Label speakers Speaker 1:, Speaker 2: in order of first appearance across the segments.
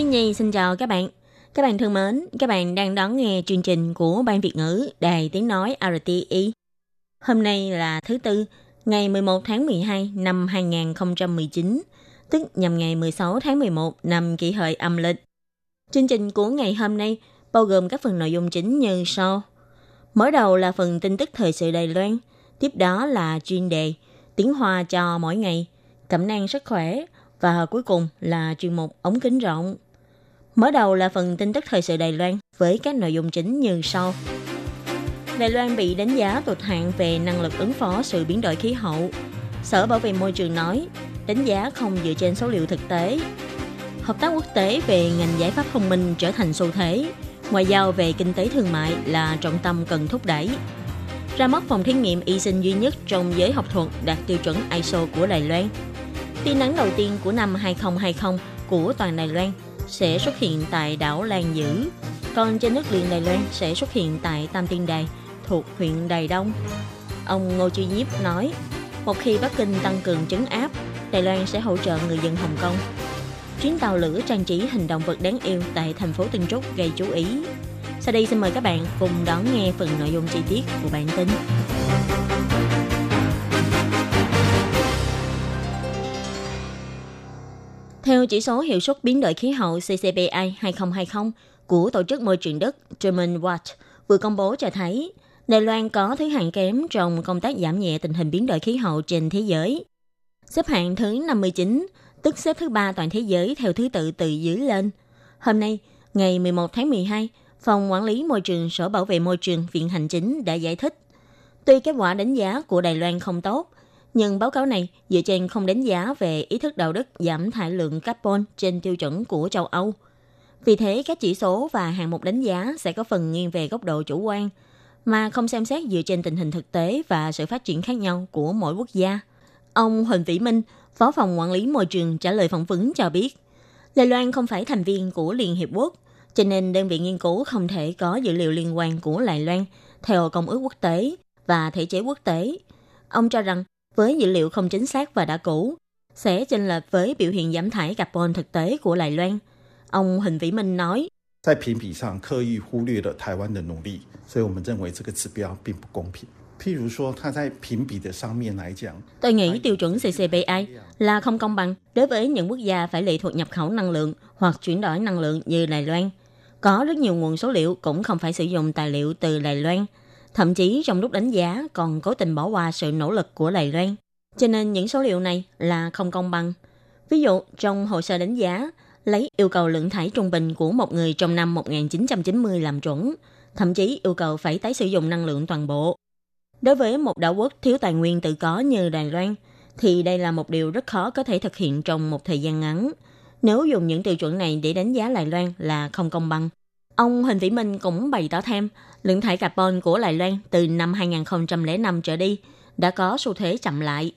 Speaker 1: Hi Nhi xin chào các bạn. Các bạn thân mến, các bạn đang đón nghe chương trình của Ban Việt ngữ Đài Tiếng Nói RTI. Hôm nay là thứ Tư, ngày 11 tháng 12 năm 2019, tức nhằm ngày 16 tháng 11 năm kỷ hợi âm lịch. Chương trình của ngày hôm nay bao gồm các phần nội dung chính như sau. Mở đầu là phần tin tức thời sự Đài Loan, tiếp đó là chuyên đề tiếng Hoa cho mỗi ngày, cẩm nang sức khỏe và cuối cùng là chuyên mục ống kính rộng. Mở đầu là phần tin tức thời sự Đài Loan với các nội dung chính như sau. Đài Loan bị đánh giá tụt hạng về năng lực ứng phó sự biến đổi khí hậu. Sở Bảo vệ môi trường nói, đánh giá không dựa trên số liệu thực tế. Hợp tác quốc tế về ngành giải pháp thông minh trở thành xu thế. Ngoại giao về kinh tế thương mại là trọng tâm cần thúc đẩy. Ra mắt phòng thí nghiệm y sinh duy nhất trong giới học thuật đạt tiêu chuẩn ISO của Đài Loan. Tin nắng đầu tiên của năm 2020 của toàn Đài Loan sẽ xuất hiện tại đảo Lan Dữ, còn trên đất liền Đài Loan sẽ xuất hiện tại Tam Tiên Đài thuộc huyện Đài Đông. Ông Ngô Chi Nhiếp nói, một khi Bắc Kinh tăng cường trấn áp, Đài Loan sẽ hỗ trợ người dân Hồng Kông. Chuyến tàu lửa trang trí hình động vật đáng yêu tại thành phố Tân Trúc gây chú ý. Sau đây xin mời các bạn cùng đón nghe phần nội dung chi tiết của bản tin. Theo chỉ số hiệu suất biến đổi khí hậu CCBI 2020 của Tổ chức Môi trường Đức German Watch vừa công bố cho thấy Đài Loan có thứ hạng kém trong công tác giảm nhẹ tình hình biến đổi khí hậu trên thế giới. Xếp hạng thứ 59, tức xếp thứ ba toàn thế giới theo thứ tự từ dưới lên. Hôm nay, ngày 11 tháng 12, Phòng Quản lý Môi trường Sở Bảo vệ Môi trường Viện Hành Chính đã giải thích. Tuy kết quả đánh giá của Đài Loan không tốt, nhưng báo cáo này dựa trên không đánh giá về ý thức đạo đức giảm thải lượng carbon trên tiêu chuẩn của châu Âu. Vì thế, các chỉ số và hạng mục đánh giá sẽ có phần nghiêng về góc độ chủ quan, mà không xem xét dựa trên tình hình thực tế và sự phát triển khác nhau của mỗi quốc gia. Ông Huỳnh Vĩ Minh, Phó phòng quản lý môi trường trả lời phỏng vấn cho biết, Đài Loan không phải thành viên của Liên Hiệp Quốc, cho nên đơn vị nghiên cứu không thể có dữ liệu liên quan của Đài Loan theo Công ước quốc tế và thể chế quốc tế. Ông cho rằng với dữ liệu không chính xác và đã cũ, sẽ chênh lệch với biểu hiện giảm thải carbon thực tế của Đài Loan. Ông Huỳnh Vĩ Minh nói,
Speaker 2: 在评比上刻意忽略了台湾的努力，所以我们认为这个指标并不公平。譬如说，它在评比的上面来讲，
Speaker 1: Tôi nghĩ tiêu chuẩn CCPI là không công bằng đối với những quốc gia phải lệ thuộc nhập khẩu năng lượng hoặc chuyển đổi năng lượng như Đài Loan. Có rất nhiều nguồn số liệu cũng không phải sử dụng tài liệu từ Đài Loan. Thậm chí trong lúc đánh giá còn cố tình bỏ qua sự nỗ lực của Đài Loan. Cho nên những số liệu này là không công bằng. Ví dụ, trong hồ sơ đánh giá, lấy yêu cầu lượng thải trung bình của một người trong năm 1990 làm chuẩn, thậm chí yêu cầu phải tái sử dụng năng lượng toàn bộ. Đối với một đảo quốc thiếu tài nguyên tự có như Đài Loan, thì đây là một điều rất khó có thể thực hiện trong một thời gian ngắn. Nếu dùng những tiêu chuẩn này để đánh giá Đài Loan là không công bằng. Ông Huỳnh Vĩ Minh cũng bày tỏ thêm, lượng thải carbon của Đài Loan từ năm 2005 trở đi đã có xu thế chậm lại.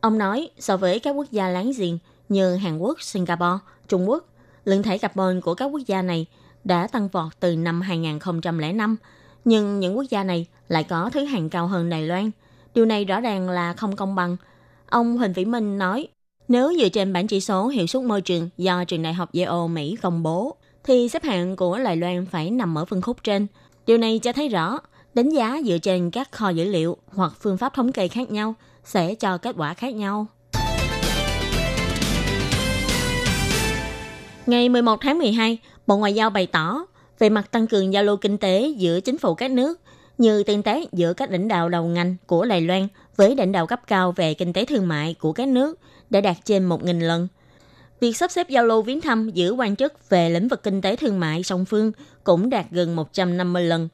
Speaker 1: Ông nói, so với các quốc gia láng giềng như Hàn Quốc, Singapore, Trung Quốc, lượng thải carbon của các quốc gia này đã tăng vọt từ năm 2005, nhưng những quốc gia này lại có thứ hạng cao hơn Đài Loan. Điều này rõ ràng là không công bằng. Ông Huỳnh Vĩ Minh nói, nếu dựa trên bản chỉ số hiệu suất môi trường do trường đại học Yale Mỹ công bố, thì xếp hạng của Đài Loan phải nằm ở phân khúc trên. Điều này cho thấy rõ, đánh giá dựa trên các kho dữ liệu hoặc phương pháp thống kê khác nhau sẽ cho kết quả khác nhau. Ngày 11 tháng 12, Bộ Ngoại giao bày tỏ về mặt tăng cường giao lưu kinh tế giữa chính phủ các nước như tương tác giữa các lãnh đạo đầu ngành của Đài Loan với lãnh đạo cấp cao về kinh tế thương mại của các nước đã đạt trên 1.000 lần. Việc sắp xếp giao lưu viếng thăm giữa quan chức về lĩnh vực kinh tế thương mại song phương cũng đạt gần 150 lần.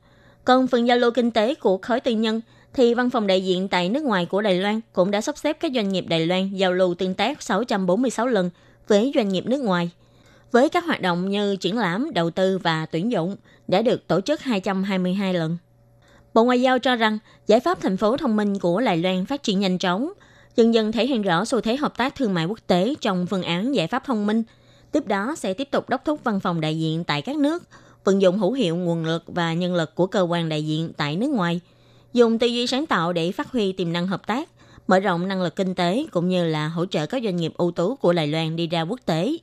Speaker 1: Còn phần giao lưu kinh tế của khối tư nhân thì văn phòng đại diện tại nước ngoài của Đài Loan cũng đã sắp xếp các doanh nghiệp Đài Loan giao lưu tương tác 646 lần với doanh nghiệp nước ngoài. với các hoạt động như triển lãm, đầu tư và tuyển dụng đã được tổ chức 222 lần. Bộ Ngoại giao cho rằng giải pháp thành phố thông minh của Đài Loan phát triển nhanh chóng, dần dần thể hiện rõ xu thế hợp tác thương mại quốc tế trong phương án giải pháp thông minh. Tiếp đó sẽ tiếp tục đốc thúc văn phòng đại diện tại các nước, vận dụng hữu hiệu nguồn lực và nhân lực của cơ quan đại diện tại nước ngoài, dùng tư duy sáng tạo để phát huy tiềm năng hợp tác, mở rộng năng lực kinh tế cũng như là hỗ trợ các doanh nghiệp ưu tú của Đài Loan đi ra quốc tế.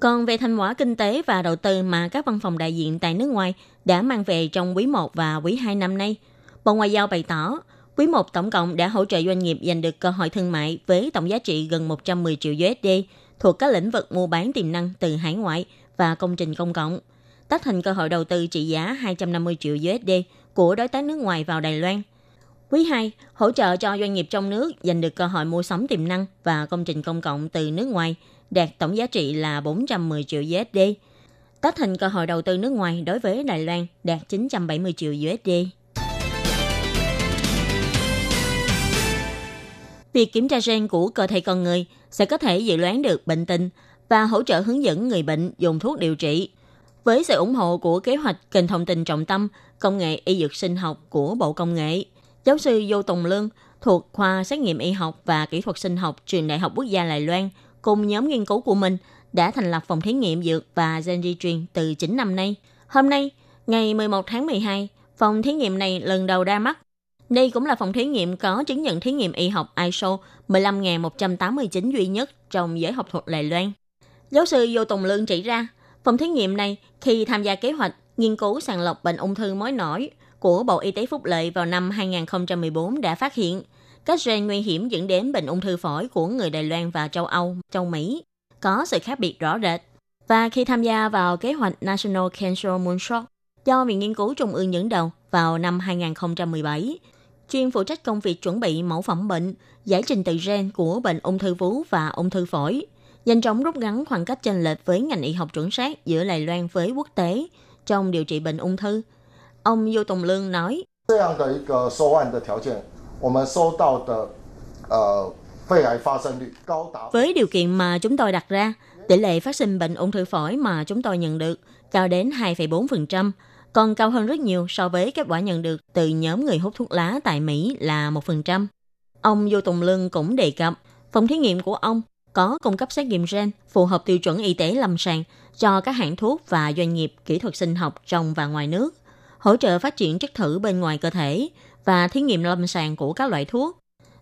Speaker 1: Còn về thành quả kinh tế và đầu tư mà các văn phòng đại diện tại nước ngoài đã mang về trong quý 1 và quý 2 năm nay, Bộ Ngoại giao bày tỏ, quý 1 tổng cộng đã hỗ trợ doanh nghiệp giành được cơ hội thương mại với tổng giá trị gần 110 triệu USD thuộc các lĩnh vực mua bán tiềm năng từ hải ngoại và công trình công cộng, tác thành cơ hội đầu tư trị giá 250 triệu USD của đối tác nước ngoài vào Đài Loan. Quý 2, hỗ trợ cho doanh nghiệp trong nước giành được cơ hội mua sắm tiềm năng và công trình công cộng từ nước ngoài – đạt tổng giá trị là 410 triệu USD. Tác thành cơ hội đầu tư nước ngoài đối với Đài Loan đạt 970 triệu USD. Việc kiểm tra gen của cơ thể con người sẽ có thể dự đoán được bệnh tình và hỗ trợ hướng dẫn người bệnh dùng thuốc điều trị. Với sự ủng hộ của kế hoạch kênh thông tin trọng tâm công nghệ y dược sinh học của Bộ Công nghệ, giáo sư Vô Tùng Lương thuộc khoa xét nghiệm y học và kỹ thuật sinh học trường Đại học Quốc gia Đài Loan cùng nhóm nghiên cứu của mình đã thành lập phòng thí nghiệm dược và gen di truyền từ 9 năm nay. Hôm nay, ngày 11 tháng 12, phòng thí nghiệm này lần đầu ra mắt. Đây cũng là phòng thí nghiệm có chứng nhận thí nghiệm y học ISO 15189 duy nhất trong giới học thuật Đài Loan. Giáo sư Vô Tùng Lương chỉ ra, phòng thí nghiệm này khi tham gia kế hoạch nghiên cứu sàng lọc bệnh ung thư mới nổi của Bộ Y tế Phúc Lợi vào năm 2014 đã phát hiện – các gen nguy hiểm dẫn đến bệnh ung thư phổi của người Đài Loan và châu Âu, châu Mỹ có sự khác biệt rõ rệt. Và khi tham gia vào kế hoạch National Cancer Moonshot do Viện Nghiên cứu Trung ương dẫn đầu vào năm 2017, chuyên phụ trách công việc chuẩn bị mẫu phẩm bệnh, giải trình tự gen của bệnh ung thư vú và ung thư phổi, nhanh chóng rút ngắn khoảng cách chênh lệch với ngành y học chuẩn xác giữa Đài Loan với quốc tế trong điều trị bệnh ung thư. Ông Du Tùng Lương nói, với điều kiện mà chúng tôi đặt ra, tỷ lệ phát sinh bệnh ung thư phổi mà chúng tôi nhận được cao đến 2,4%, còn cao hơn rất nhiều so với kết quả nhận được từ nhóm người hút thuốc lá tại Mỹ là 1%. Ông Vô Tùng Lương cũng đề cập, phòng thí nghiệm của ông có cung cấp xét nghiệm gen phù hợp tiêu chuẩn y tế lâm sàng cho các hãng thuốc và doanh nghiệp kỹ thuật sinh học trong và ngoài nước, hỗ trợ phát triển chất thử bên ngoài cơ thể, và thí nghiệm lâm sàng của các loại thuốc.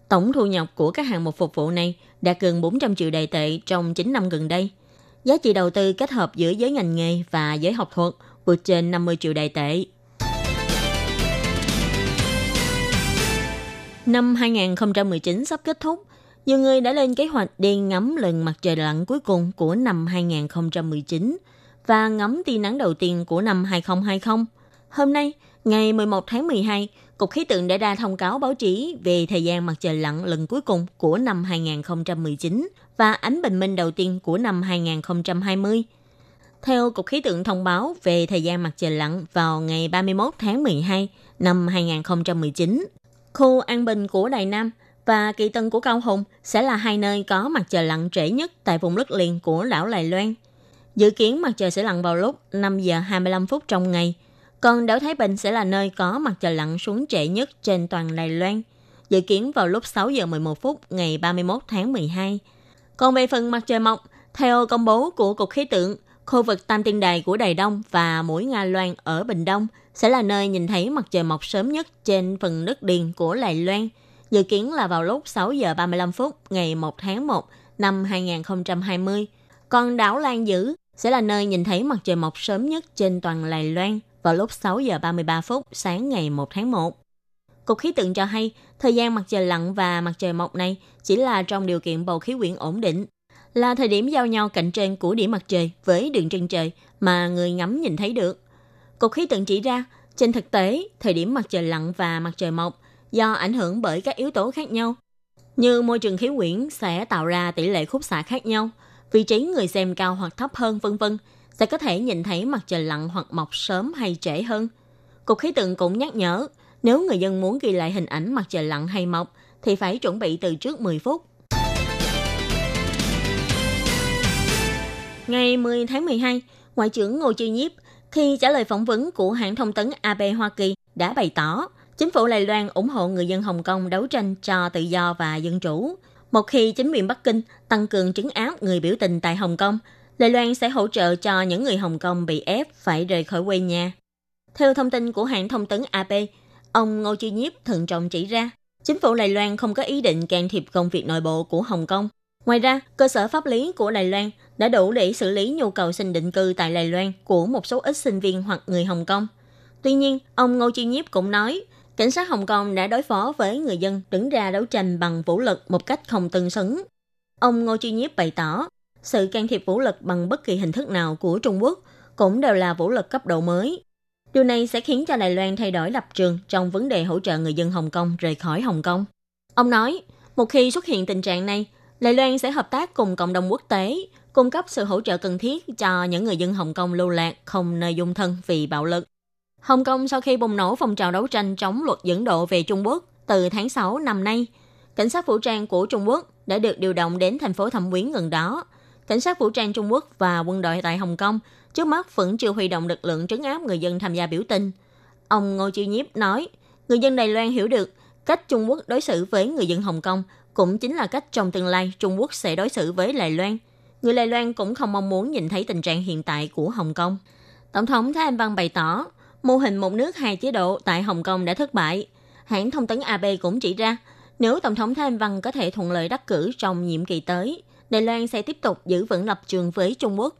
Speaker 1: Tổng thu nhập của các hạng mục phục vụ này đạt gần 400 triệu đài tệ trong 9 năm gần đây. Giá trị đầu tư kết hợp giữa giới ngành nghề và giới học thuật vượt trên 50 triệu đài tệ. Năm 2019 sắp kết thúc, nhiều người đã lên kế hoạch đi ngắm lần mặt trời lặn cuối cùng của năm 2019 và ngắm tia nắng đầu tiên của năm 2020. Hôm nay, ngày 11 tháng 12, Cục Khí tượng đã ra thông cáo báo chí về thời gian mặt trời lặn lần cuối cùng của năm 2019 và ánh bình minh đầu tiên của năm 2020. Theo Cục Khí tượng thông báo về thời gian mặt trời lặn vào ngày 31 tháng 12 năm 2019, khu An Bình của Đài Nam và Kỳ Tân của Cao Hùng sẽ là hai nơi có mặt trời lặn trễ nhất tại vùng đất liền của đảo Lài Loan. Dự kiến mặt trời sẽ lặn vào lúc 5 giờ 25 phút trong ngày – còn đảo Thái Bình sẽ là nơi có mặt trời lặn xuống trễ nhất trên toàn Đài Loan, dự kiến vào lúc 6 giờ 11 phút ngày 31 tháng 12. Còn về phần mặt trời mọc, theo công bố của Cục Khí tượng, khu vực Tam Tiên Đài của Đài Đông và mũi Nga Loan ở Bình Đông sẽ là nơi nhìn thấy mặt trời mọc sớm nhất trên phần đất điền của Đài Loan, dự kiến là vào lúc 6 giờ 35 phút ngày 1 tháng 1 năm 2020. Còn đảo Lan Dữ sẽ là nơi nhìn thấy mặt trời mọc sớm nhất trên toàn Đài Loan vào lúc 6 giờ 33 phút sáng ngày 1 tháng 1. Cục khí tượng cho hay, thời gian mặt trời lặn và mặt trời mọc này chỉ là trong điều kiện bầu khí quyển ổn định, là thời điểm giao nhau cạnh trên của điểm mặt trời với đường chân trời mà người ngắm nhìn thấy được. Cục khí tượng chỉ ra, trên thực tế, thời điểm mặt trời lặn và mặt trời mọc do ảnh hưởng bởi các yếu tố khác nhau, như môi trường khí quyển sẽ tạo ra tỷ lệ khúc xạ khác nhau, vị trí người xem cao hoặc thấp hơn vân vân sẽ có thể nhìn thấy mặt trời lặn hoặc mọc sớm hay trễ hơn. Cục khí tượng cũng nhắc nhở, nếu người dân muốn ghi lại hình ảnh mặt trời lặn hay mọc, thì phải chuẩn bị từ trước 10 phút. Ngày 10 tháng 12, Ngoại trưởng Ngô Chi Nhiếp khi trả lời phỏng vấn của hãng thông tấn AP Hoa Kỳ đã bày tỏ chính phủ Đài Loan ủng hộ người dân Hồng Kông đấu tranh cho tự do và dân chủ. Một khi chính quyền Bắc Kinh tăng cường trấn áp người biểu tình tại Hồng Kông, Đài Loan sẽ hỗ trợ cho những người Hồng Kông bị ép phải rời khỏi quê nhà. Theo thông tin của hãng thông tấn AP, ông Ngô Chi Nhiếp thận trọng chỉ ra, chính phủ Đài Loan không có ý định can thiệp công việc nội bộ của Hồng Kông. Ngoài ra, cơ sở pháp lý của Đài Loan đã đủ để xử lý nhu cầu xin định cư tại Đài Loan của một số ít sinh viên hoặc người Hồng Kông. Tuy nhiên, ông Ngô Chi Nhiếp cũng nói, cảnh sát Hồng Kông đã đối phó với người dân đứng ra đấu tranh bằng vũ lực một cách không tương xứng. Ông Ngô Chi Nhiếp bày tỏ, sự can thiệp vũ lực bằng bất kỳ hình thức nào của Trung Quốc cũng đều là vũ lực cấp độ mới. Điều này sẽ khiến cho Đài Loan thay đổi lập trường trong vấn đề hỗ trợ người dân Hồng Kông rời khỏi Hồng Kông. Ông nói, một khi xuất hiện tình trạng này, Đài Loan sẽ hợp tác cùng cộng đồng quốc tế, cung cấp sự hỗ trợ cần thiết cho những người dân Hồng Kông lưu lạc không nơi dung thân vì bạo lực. Hồng Kông sau khi bùng nổ phong trào đấu tranh chống luật dẫn độ về Trung Quốc từ tháng 6 năm nay, cảnh sát vũ trang của Trung Quốc đã được điều động đến thành phố Thẩm Quyến gần đó. Cảnh sát vũ trang Trung Quốc và quân đội tại Hồng Kông trước mắt vẫn chưa huy động lực lượng trấn áp người dân tham gia biểu tình. Ông Ngô Chiêu Nhiếp nói, người dân Đài Loan hiểu được cách Trung Quốc đối xử với người dân Hồng Kông cũng chính là cách trong tương lai Trung Quốc sẽ đối xử với Đài Loan. Người Đài Loan cũng không mong muốn nhìn thấy tình trạng hiện tại của Hồng Kông. Tổng thống Thái Anh Văn bày tỏ, mô hình một nước hai chế độ tại Hồng Kông đã thất bại. Hãng thông tấn AB cũng chỉ ra, nếu Tổng thống Thái Anh Văn có thể thuận lợi đắc cử trong nhiệm kỳ tới, Đài Loan sẽ tiếp tục giữ vững lập trường với Trung Quốc.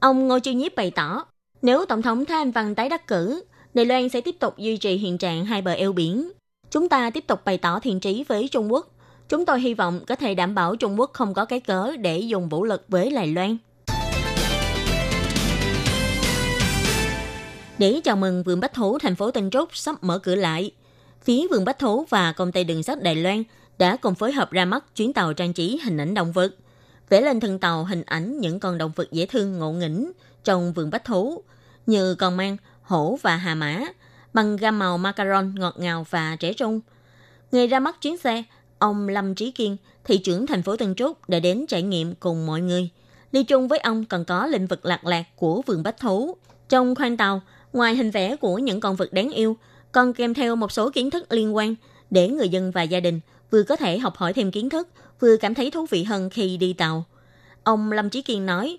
Speaker 1: Ông Ngô Chiêu Nhiếp bày tỏ, nếu Tổng thống Thái Anh Văn tái đắc cử, Đài Loan sẽ tiếp tục duy trì hiện trạng hai bờ eo biển. Chúng ta tiếp tục bày tỏ thiện trí với Trung Quốc. Chúng tôi hy vọng có thể đảm bảo Trung Quốc không có cái cớ để dùng vũ lực với Đài Loan. Để chào mừng vườn bách thú thành phố Tân Trúc sắp mở cửa lại, phía vườn bách thú và công ty đường sắt Đài Loan đã cùng phối hợp ra mắt chuyến tàu trang trí hình ảnh động vật, vẽ lên thân tàu hình ảnh những con động vật dễ thương ngộ nghĩnh trong vườn bách thú như con mang, hổ và hà mã bằng gam màu macaron ngọt ngào và trẻ trung. Ngày ra mắt chuyến xe, ông Lâm Trí Kiên, thị trưởng thành phố Tân Trúc đã đến trải nghiệm cùng mọi người. Đi chung với ông còn có lĩnh vực lạc lạc của vườn bách thú. Trong khoang tàu, ngoài hình vẽ của những con vật đáng yêu, còn kèm theo một số kiến thức liên quan để người dân và gia đình vừa có thể học hỏi thêm kiến thức, vừa cảm thấy thú vị hơn khi đi tàu. Ông Lâm trí Kiên nói,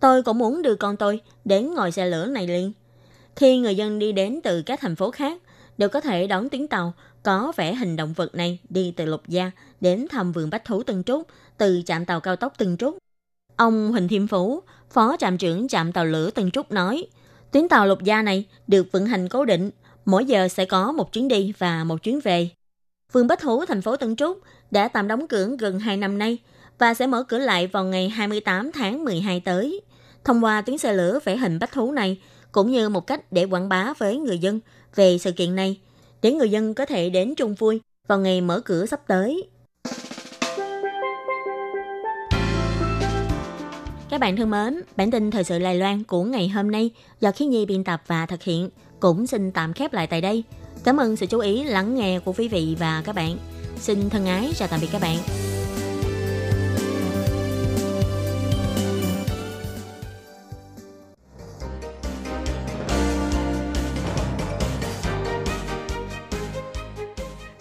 Speaker 1: tôi cũng muốn đưa con tôi đến ngồi xe lửa này liền. Khi người dân đi đến từ các thành phố khác, đều có thể đón tuyến tàu có vẽ hình động vật này đi từ Lục Gia đến thăm vườn bách thú Tân Trúc từ trạm tàu cao tốc Tân Trúc. Ông Huỳnh Thiêm Phú, Phó trạm trưởng trạm tàu lửa Tân Trúc nói, tuyến tàu Lục Gia này được vận hành cố định, mỗi giờ sẽ có một chuyến đi và một chuyến về. Vườn bách thú thành phố Tân Trúc đã tạm đóng cửa gần 2 năm nay và sẽ mở cửa lại vào ngày 28 tháng 12 tới. Thông qua tuyến xe lửa vẽ hình bách thú này, cũng như một cách để quảng bá với người dân về sự kiện này, để người dân có thể đến chung vui vào ngày mở cửa sắp tới. Các bạn thân mến, bản tin thời sự Lài Loan của ngày hôm nay do Khí Nhi biên tập và thực hiện cũng xin tạm khép lại tại đây. Cảm ơn sự chú ý lắng nghe của quý vị và các bạn. Xin thân ái chào tạm biệt các bạn.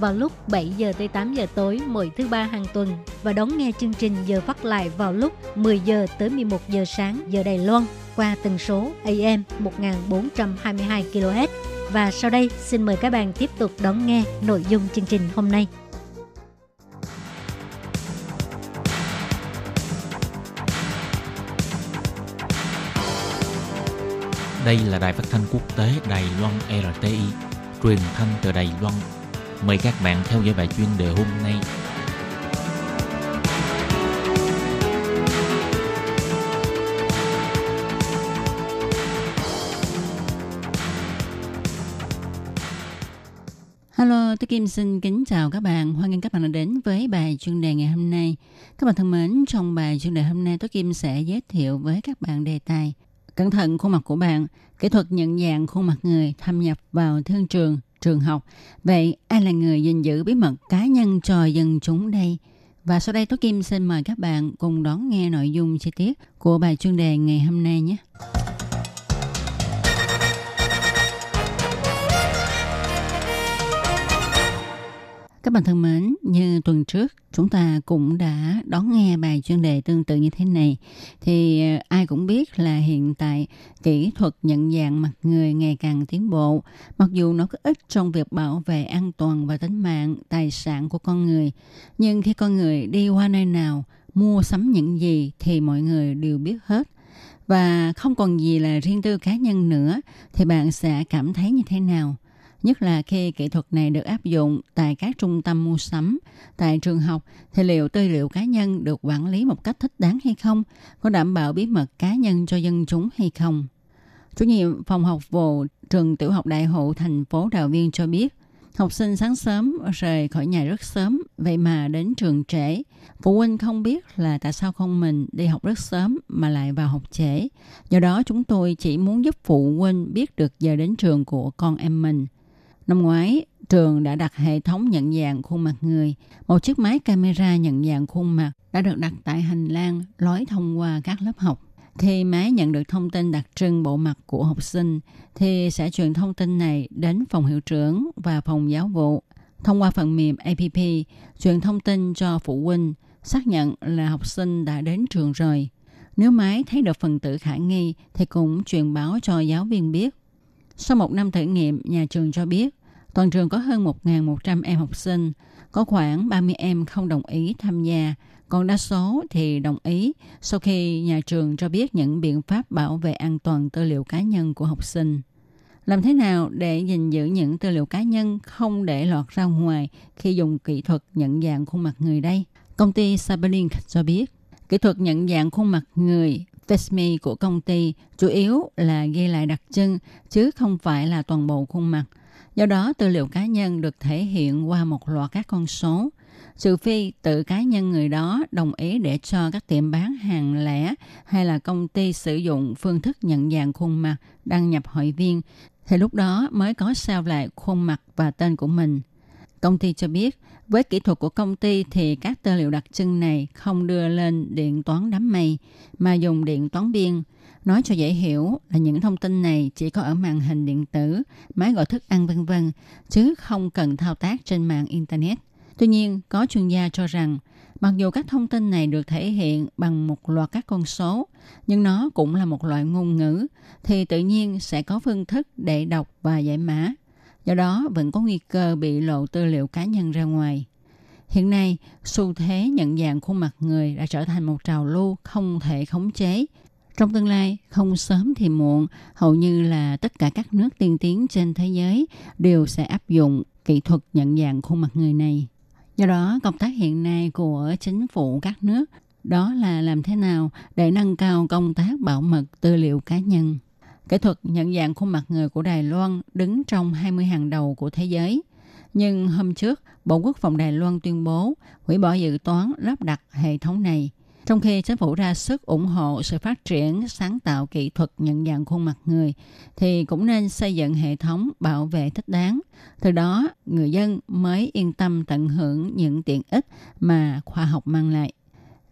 Speaker 3: vào lúc 7 giờ tới 8 giờ tối mỗi thứ ba hàng tuần và đón nghe chương trình giờ phát lại vào lúc 10 giờ tới 11 giờ sáng giờ Đài Loan qua tần số AM 1422 kHz. Và sau đây xin mời các bạn tiếp tục đón nghe nội dung chương trình hôm nay.
Speaker 4: Đây là đài phát thanh quốc tế Đài Loan RTI, truyền thanh từ Đài Loan Mời các bạn theo dõi bài chuyên đề hôm nay.
Speaker 5: Hello, tôi Kim xin kính chào các bạn. Hoan nghênh các bạn đã đến với bài chuyên đề ngày hôm nay. Các bạn thân mến, trong bài chuyên đề hôm nay tôi Kim sẽ giới thiệu với các bạn đề tài Cẩn thận khuôn mặt của bạn, kỹ thuật nhận dạng khuôn mặt người thâm nhập vào thương trường, trường học. Vậy ai là người gìn giữ bí mật cá nhân cho dân chúng đây? Và sau đây Tố Kim xin mời các bạn cùng đón nghe nội dung chi tiết của bài chuyên đề ngày hôm nay nhé. Các bạn thân mến, như tuần trước chúng ta cũng đã đón nghe bài chuyên đề tương tự như thế này. Thì ờ, ai cũng biết là hiện tại kỹ thuật nhận dạng mặt người ngày càng tiến bộ. Mặc dù nó có ích trong việc bảo vệ an toàn và tính mạng, tài sản của con người. Nhưng khi con người đi qua nơi nào, mua sắm những gì thì mọi người đều biết hết và không còn gì là riêng tư cá nhân nữa thì bạn sẽ cảm thấy như thế nào nhất là khi kỹ thuật này được áp dụng tại các trung tâm mua sắm, tại trường học, thì liệu tư liệu cá nhân được quản lý một cách thích đáng hay không? Có đảm bảo bí mật cá nhân cho dân chúng hay không? Chủ nhiệm phòng học vụ trường tiểu học Đại hộ thành phố Đào Viên cho biết, học sinh sáng sớm rời khỏi nhà rất sớm, vậy mà đến trường trễ. Phụ huynh không biết là tại sao không mình đi học rất sớm mà lại vào học trễ. Do đó chúng tôi chỉ muốn giúp phụ huynh biết được giờ đến trường của con em mình – Năm ngoái, trường đã đặt hệ thống nhận dạng khuôn mặt người. Một chiếc máy camera nhận dạng khuôn mặt đã được đặt tại hành lang lối thông qua các lớp học. Khi máy nhận được thông tin đặc trưng bộ mặt của học sinh, thì sẽ truyền thông tin này đến phòng hiệu trưởng và phòng giáo vụ. Thông qua phần mềm APP, truyền thông tin cho phụ huynh, xác nhận là học sinh đã đến trường rồi. Nếu máy thấy được phần tử khả nghi thì cũng truyền báo cho giáo viên biết. Sau một năm thử nghiệm, nhà trường cho biết Toàn trường có hơn 1.100 em học sinh, có khoảng 30 em không đồng ý tham gia, còn đa số thì đồng ý sau khi nhà trường cho biết những biện pháp bảo vệ an toàn tư liệu cá nhân của học sinh. Làm thế nào để gìn giữ những tư liệu cá nhân không để lọt ra ngoài khi dùng kỹ thuật nhận dạng khuôn mặt người đây? Công ty Cyberlink cho biết, kỹ thuật nhận dạng khuôn mặt người FaceMe của công ty chủ yếu là ghi lại đặc trưng chứ không phải là toàn bộ khuôn mặt – Do đó, tư liệu cá nhân được thể hiện qua một loạt các con số. Trừ phi tự cá nhân người đó đồng ý để cho các tiệm bán hàng lẻ hay là công ty sử dụng phương thức nhận dạng khuôn mặt đăng nhập hội viên, thì lúc đó mới có sao lại khuôn mặt và tên của mình. Công ty cho biết, với kỹ thuật của công ty thì các tư liệu đặc trưng này không đưa lên điện toán đám mây, mà dùng điện toán biên – Nói cho dễ hiểu là những thông tin này chỉ có ở màn hình điện tử, máy gọi thức ăn vân vân, chứ không cần thao tác trên mạng Internet. Tuy nhiên, có chuyên gia cho rằng, mặc dù các thông tin này được thể hiện bằng một loạt các con số, nhưng nó cũng là một loại ngôn ngữ, thì tự nhiên sẽ có phương thức để đọc và giải mã. Do đó, vẫn có nguy cơ bị lộ tư liệu cá nhân ra ngoài. Hiện nay, xu thế nhận dạng khuôn mặt người đã trở thành một trào lưu không thể khống chế trong tương lai, không sớm thì muộn, hầu như là tất cả các nước tiên tiến trên thế giới đều sẽ áp dụng kỹ thuật nhận dạng khuôn mặt người này. Do đó, công tác hiện nay của chính phủ các nước đó là làm thế nào để nâng cao công tác bảo mật tư liệu cá nhân. Kỹ thuật nhận dạng khuôn mặt người của Đài Loan đứng trong 20 hàng đầu của thế giới. Nhưng hôm trước, Bộ Quốc phòng Đài Loan tuyên bố hủy bỏ dự toán lắp đặt hệ thống này – trong khi chính phủ ra sức ủng hộ sự phát triển sáng tạo kỹ thuật nhận dạng khuôn mặt người, thì cũng nên xây dựng hệ thống bảo vệ thích đáng. Từ đó, người dân mới yên tâm tận hưởng những tiện ích mà khoa học mang lại.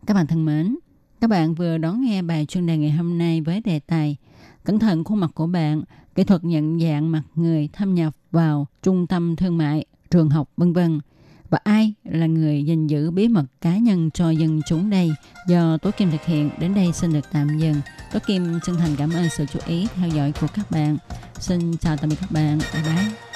Speaker 5: Các bạn thân mến, các bạn vừa đón nghe bài chuyên đề ngày hôm nay với đề tài Cẩn thận khuôn mặt của bạn, kỹ thuật nhận dạng mặt người thâm nhập vào trung tâm thương mại, trường học, vân vân và ai là người gìn giữ bí mật cá nhân cho dân chúng đây do Tố Kim thực hiện đến đây xin được tạm dừng. Tố Kim chân thành cảm ơn sự chú ý theo dõi của các bạn. Xin chào tạm biệt các bạn. Bye bye.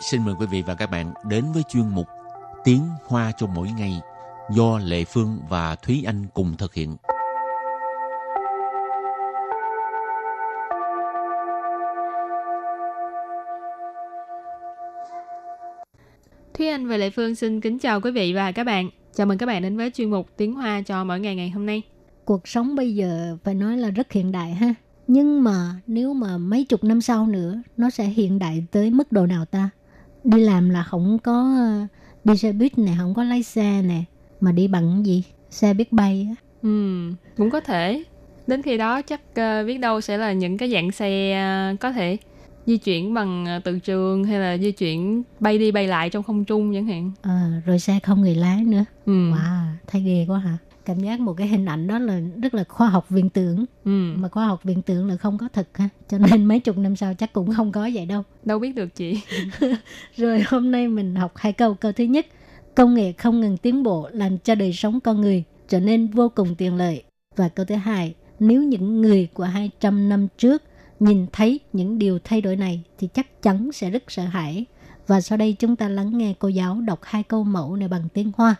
Speaker 4: Xin mời quý vị và các bạn đến với chuyên mục Tiếng Hoa cho mỗi ngày do Lệ Phương và Thúy Anh cùng thực hiện.
Speaker 6: Thúy Anh và Lệ Phương xin kính chào quý vị và các bạn. Chào mừng các bạn đến với chuyên mục Tiếng Hoa cho mỗi ngày ngày hôm nay.
Speaker 3: Cuộc sống bây giờ phải nói là rất hiện đại ha. Nhưng mà nếu mà mấy chục năm sau nữa nó sẽ hiện đại tới mức độ nào ta? Đi làm là không có ờ, đi xe buýt này, không có lái xe nè, mà đi bằng gì? Xe biết bay á.
Speaker 6: Ừ, cũng có thể. Đến khi đó chắc uh, biết đâu sẽ là những cái dạng xe uh, có thể di chuyển bằng uh, từ trường hay là di chuyển bay đi bay lại trong không trung chẳng hạn.
Speaker 3: À, rồi xe không người lái nữa.
Speaker 6: Ừ.
Speaker 3: Wow, thấy ghê quá hả? Cảm giác một cái hình ảnh đó là rất là khoa học viễn tưởng.
Speaker 6: Ừ.
Speaker 3: Mà khoa học viễn tưởng là không có thực ha. Cho nên mấy chục năm sau chắc cũng không có vậy đâu.
Speaker 6: Đâu biết được chị.
Speaker 3: Rồi hôm nay mình học hai câu. Câu thứ nhất, công nghệ không ngừng tiến bộ làm cho đời sống con người trở nên vô cùng tiện lợi. Và câu thứ hai, nếu những người của 200 năm trước nhìn thấy những điều thay đổi này thì chắc chắn sẽ rất sợ hãi. Và sau đây chúng ta lắng nghe cô giáo đọc hai câu mẫu này bằng tiếng Hoa.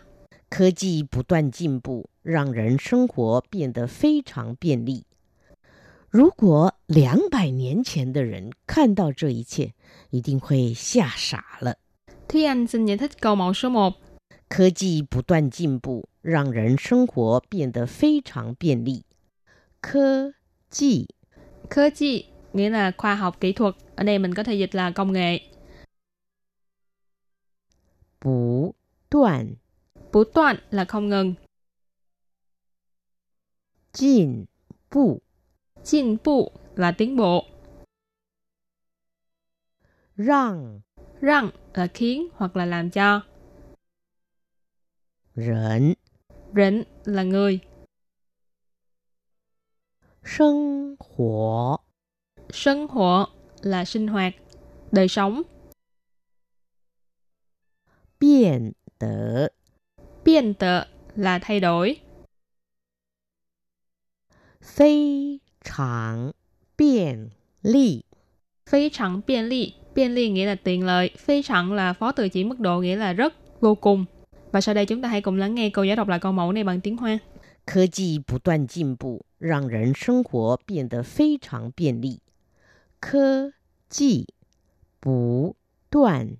Speaker 7: 科技不断进步， 让人生活变得非常便利。如果两百年前的人看到这一切，一定会吓傻了。
Speaker 6: Thúy Anh xin giải thích câu mẫu số 1.
Speaker 7: 科技不断进步，让人生活变得非常便利。科技
Speaker 6: 科技nghĩa là khoa học kỹ thuật. Ở đây mình có thể dịch là công nghệ.
Speaker 7: 不断
Speaker 6: Bú toàn là không ngừng.
Speaker 7: 进步，
Speaker 6: Jin bu là tiến bộ.
Speaker 7: 让
Speaker 6: Răng là khiến hoặc là làm cho.
Speaker 7: 人
Speaker 6: Rịnh là người.
Speaker 7: 生活
Speaker 6: Sinh hoạt là sinh hoạt, đời sống.
Speaker 7: 变得
Speaker 6: Biên tự là thay đổi.
Speaker 7: 非常便利。
Speaker 6: Phi chẳng biên ly. Biên ly nghĩa là tiện lợi. Phi chẳng là phó từ chỉ mức độ nghĩa là rất, vô cùng. Và sau đây chúng ta hãy cùng lắng nghe cô giáo đọc lại câu mẫu này bằng tiếng Hoa.
Speaker 7: 科技不断进步，让人生活变得非常便利。科技不断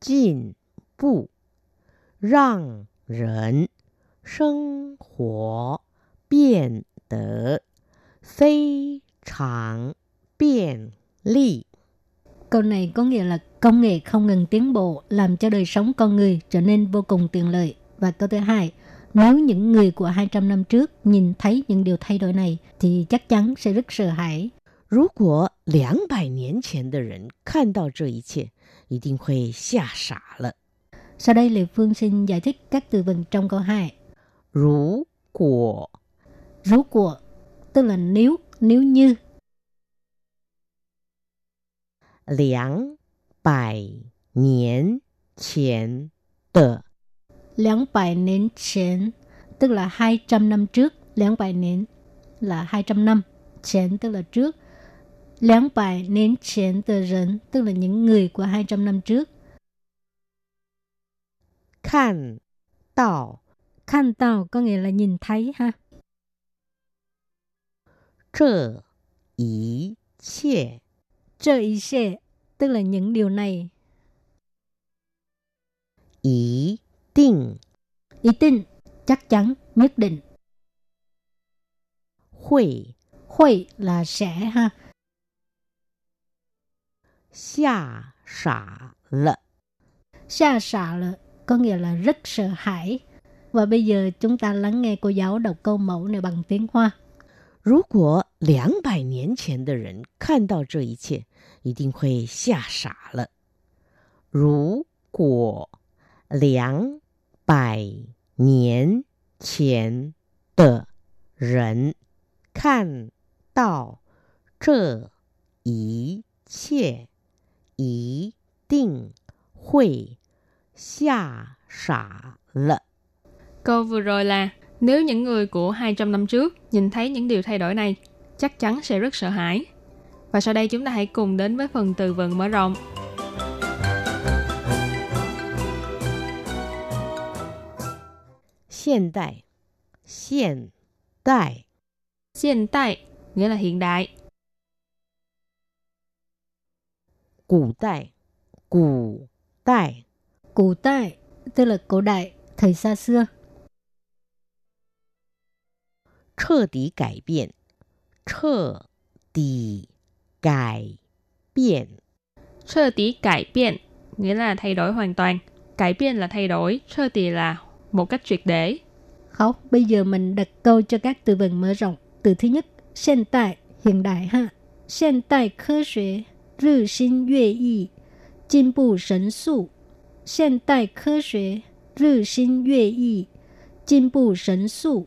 Speaker 7: 进步，让人生活变 得非常便利。
Speaker 3: Câu này có nghĩa là công nghệ không ngừng tiến bộ làm cho đời sống con người trở nên vô cùng tiện lợi. Và câu thứ hai, nếu những người của 200 năm trước nhìn thấy những điều thay đổi này thì chắc chắn sẽ rất sợ hãi.
Speaker 7: 如果两百年前的人看到这一切，一定会吓傻了。
Speaker 3: Sau đây Lê Phương xin giải thích các từ vựng trong câu 2.
Speaker 7: 如果
Speaker 3: rú của, tức là nếu, nếu như.
Speaker 7: Liang bài niên chén tờ
Speaker 3: Liang bài niên chén, tức là 200 năm trước. Liang bài niên là 200 năm, chén tức là trước. Liang bài niên chén tờ 人, tức là những người của 200 năm trước.
Speaker 7: Khan tao
Speaker 3: Khan tao có nghĩa là nhìn thấy ha.
Speaker 7: 这一切
Speaker 3: Trợ ý xe, tức là những điều này.
Speaker 7: 一定
Speaker 3: Ý tin, chắc chắn, nhất định.
Speaker 7: 会
Speaker 3: Hội là sẽ ha.
Speaker 7: 吓傻了。
Speaker 3: Xa xạ là có nghĩa là rất sợ hãi. Và bây giờ chúng ta lắng nghe cô giáo đọc câu mẫu này bằng tiếng Hoa.
Speaker 7: 如果 两百年前的人看到这一切，一定会吓傻了。如果两百年前的人看到这一切，一定会吓傻了。
Speaker 6: Câu vừa rồi là nếu những người của 200 năm trước nhìn thấy những điều thay đổi này, chắc chắn sẽ rất sợ hãi. Và sau đây chúng ta hãy cùng đến với phần từ vựng mở rộng.
Speaker 7: Hiện đại Hiện đại
Speaker 6: Hiện đại nghĩa là hiện đại.
Speaker 7: Cổ đại Cổ đại
Speaker 3: Cổ đại tức là cổ đại, thời xa xưa.
Speaker 7: 彻底改变彻底改变，
Speaker 6: Sơ tí cải biện nghĩa là thay đổi hoàn toàn. Cải biện là thay đổi, sơ tí là một cách triệt để.
Speaker 3: Học, bây giờ mình đặt câu cho các từ vựng mở rộng. Từ thứ nhất, hiện đại, hiện đại ha. Hiện đại科学日新月异，进步神速。现代科学日新月异，进步神速。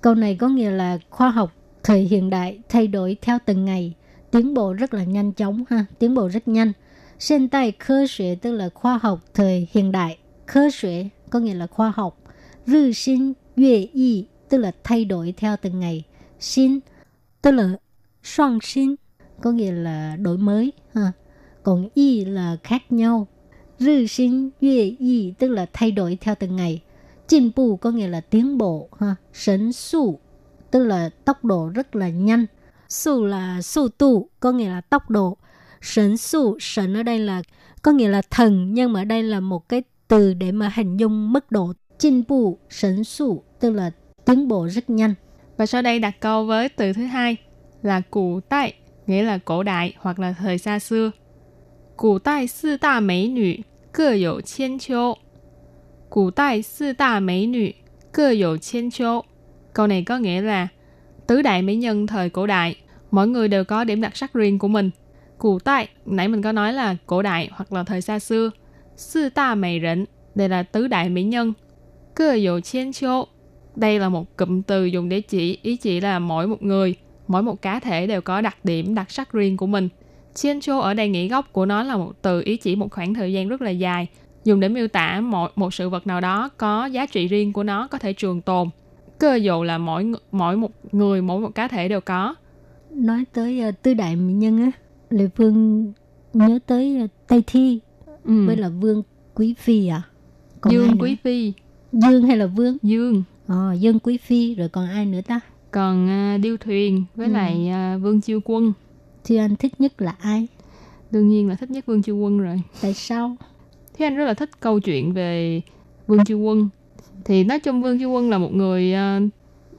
Speaker 3: Câu này có nghĩa là khoa học Thời hiện đại thay đổi theo từng ngày, tiến bộ rất là nhanh chóng ha, tiến bộ rất nhanh. Hiện tại cơ sở tức là khoa học thời hiện đại, cơ sở có nghĩa là khoa học. Rư sinh yue y tức là thay đổi theo từng ngày. Xin tức là soạn sinh có nghĩa là đổi mới ha. Còn y là khác nhau. Rư sinh yue y tức là thay đổi theo từng ngày. 进步 có nghĩa là tiến bộ ha. Sấn sụ tức là tốc độ rất là nhanh. Su là su tu, có nghĩa là tốc độ. Sẩn su, sẩn ở đây là có nghĩa là thần, nhưng mà ở đây là một cái từ để mà hình dung mức độ chinh bù, sẩn su, tức là tiến bộ rất nhanh.
Speaker 6: Và sau đây đặt câu với từ thứ hai là cụ tại, nghĩa là cổ đại hoặc là thời xa xưa. Cụ tại sư đa mỹ nữ, cơ hữu chiên châu. Cụ đại sư đa mỹ nữ, cơ hữu chiên châu. Câu này có nghĩa là tứ đại mỹ nhân thời cổ đại, mỗi người đều có điểm đặc sắc riêng của mình. Cụ tại, nãy mình có nói là cổ đại hoặc là thời xa xưa. Sư ta mỹ rịnh, đây là tứ đại mỹ nhân. Cơ dụ 千秋, đây là một cụm từ dùng để chỉ ý chỉ là mỗi một người, mỗi một cá thể đều có đặc điểm đặc sắc riêng của mình. Chiên chô ở đây nghĩa gốc của nó là một từ ý chỉ một khoảng thời gian rất là dài, dùng để miêu tả một, một sự vật nào đó có giá trị riêng của nó có thể trường tồn. Cơ dụ là mỗi mỗi một người, mỗi một cá thể đều có.
Speaker 3: Nói tới uh, tứ đại mỹ nhân á, Lê Phương nhớ tới uh, Tây Thi
Speaker 6: Ừ.
Speaker 3: với là Vương Quý Phi à? Còn
Speaker 6: Dương? Quý Phi,
Speaker 3: Dương hay là Vương?
Speaker 6: Dương,
Speaker 3: Ờ, Dương Quý Phi rồi còn ai nữa ta?
Speaker 6: còn à, Điêu Thuyền với
Speaker 3: Ừ.
Speaker 6: lại à, Vương Chiêu Quân.
Speaker 3: Thì anh thích nhất là ai?
Speaker 6: Đương nhiên là thích nhất Vương Chiêu Quân rồi.
Speaker 3: Tại sao?
Speaker 6: Thế anh rất là thích câu chuyện về Vương Chiêu Quân Thì nói chung Vương Chiêu Quân là một người ờ,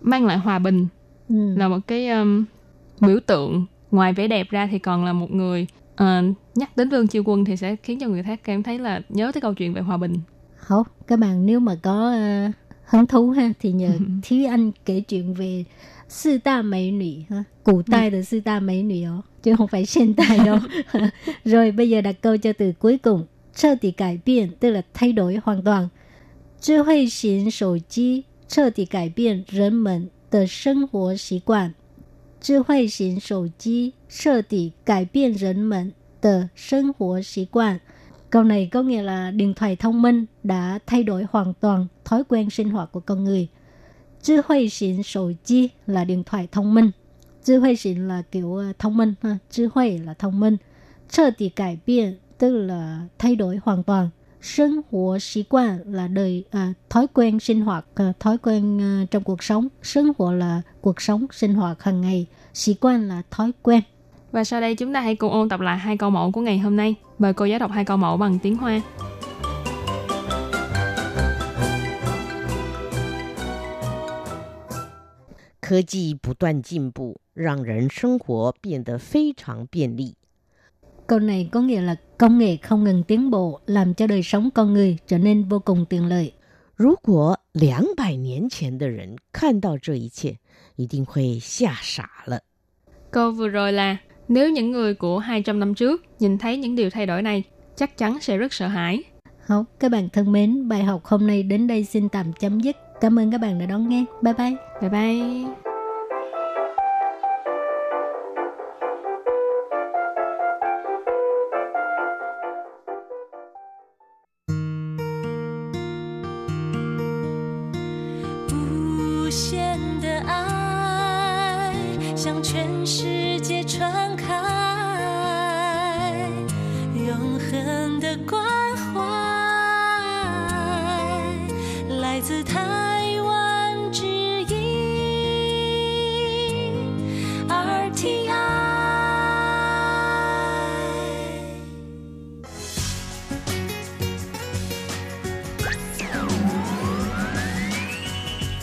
Speaker 6: mang lại hòa bình,
Speaker 3: Ừ.
Speaker 6: là một cái um, biểu tượng. Ngoài vẻ đẹp ra thì còn là một người ờ, nhắc đến Vương Chiêu Quân thì sẽ khiến cho người khác cảm thấy là nhớ tới câu chuyện về hòa bình.
Speaker 3: Không, các bạn nếu mà có uh, hứng thú ha thì nhờ Thúy Anh kể chuyện về sư ta mỹ nữ ha.古代的四大美女哦, chứ không phải hiện tại đâu. Rồi bây giờ đặt câu cho từ cuối cùng. 彻底改变 tức là thay đổi hoàn toàn. 智慧型手机彻底改变人们的生活习惯。智慧型手机彻底改变人们的生活习惯。Câu này có nghĩa là điện thoại thông minh đã thay đổi hoàn toàn thói quen sinh hoạt của con người.智慧型手机 là điện thoại thông minh.智慧型là kiểu ờ, thông minh ha.智慧là thông minh. 彻底改变 tức là thay đổi hoàn toàn. Sinh hoạt习quan là đời à, thói quen sinh hoạt, à, thói quen à, trong cuộc sống. Sinh hoạt là cuộc sống sinh hoạt hàng ngày. Sĩ quan là thói quen.
Speaker 6: Và sau đây chúng ta hãy cùng ôn tập lại hai câu mẫu của ngày hôm nay. Mời cô giáo đọc hai câu mẫu bằng tiếng Hoa.
Speaker 7: 科技不断进步，让人生活变得非常便利。
Speaker 3: Câu này có nghĩa là công nghệ không ngừng tiến bộ, làm cho đời sống con người trở nên vô cùng tiện lợi.
Speaker 7: 如果两百年前的人看到这一切，一定会吓傻了。
Speaker 6: Câu vừa rồi là nếu những người của 200 năm trước nhìn thấy những điều thay đổi này, chắc chắn sẽ rất sợ hãi.
Speaker 3: Học, các bạn thân mến, bài học hôm nay đến đây xin tạm chấm dứt. Cảm ơn các bạn đã đón nghe. Bye bye.
Speaker 6: Bye bye.
Speaker 8: 无限的爱向全世界传开，永恒的光。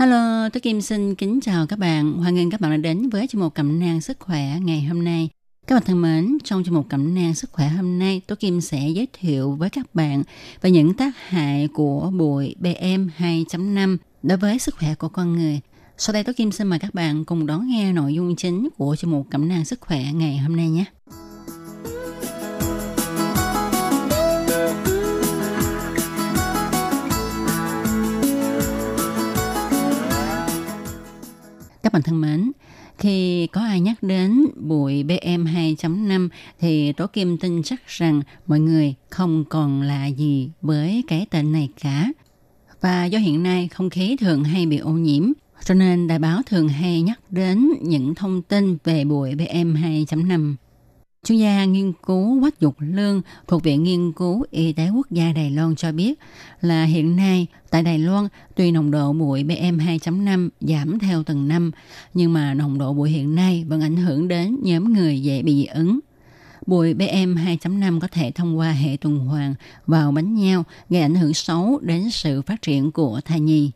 Speaker 5: Hello, tôi Kim xin kính chào các bạn. Hoan nghênh các bạn đã đến với chương mục cẩm nang sức khỏe ngày hôm nay. Các bạn thân mến, trong chương mục cẩm nang sức khỏe hôm nay, tôi Kim sẽ giới thiệu với các bạn về những tác hại của bụi PM 2.5 đối với sức khỏe của con người. Sau đây tôi Kim xin mời các bạn cùng đón nghe nội dung chính của chương mục cẩm nang sức khỏe ngày hôm nay nhé. Các bạn thân mến, khi có ai nhắc đến bụi PM 2.5 thì Tố Kim tin chắc rằng mọi người không còn lạ gì với cái tên này cả. Và do hiện nay không khí thường hay bị ô nhiễm, cho nên đài báo thường hay nhắc đến những thông tin về bụi PM 2.5. Chuyên gia nghiên cứu Quách Dục Lương thuộc Viện Nghiên cứu Y tế Quốc gia Đài Loan cho biết là hiện nay tại Đài Loan tuy nồng độ bụi PM2.5 giảm theo từng năm, nhưng mà nồng độ bụi hiện nay vẫn ảnh hưởng đến nhóm người dễ bị dị ứng. Bụi PM2.5 có thể thông qua hệ tuần hoàn vào bánh nhau gây ảnh hưởng xấu đến sự phát triển của thai nhi.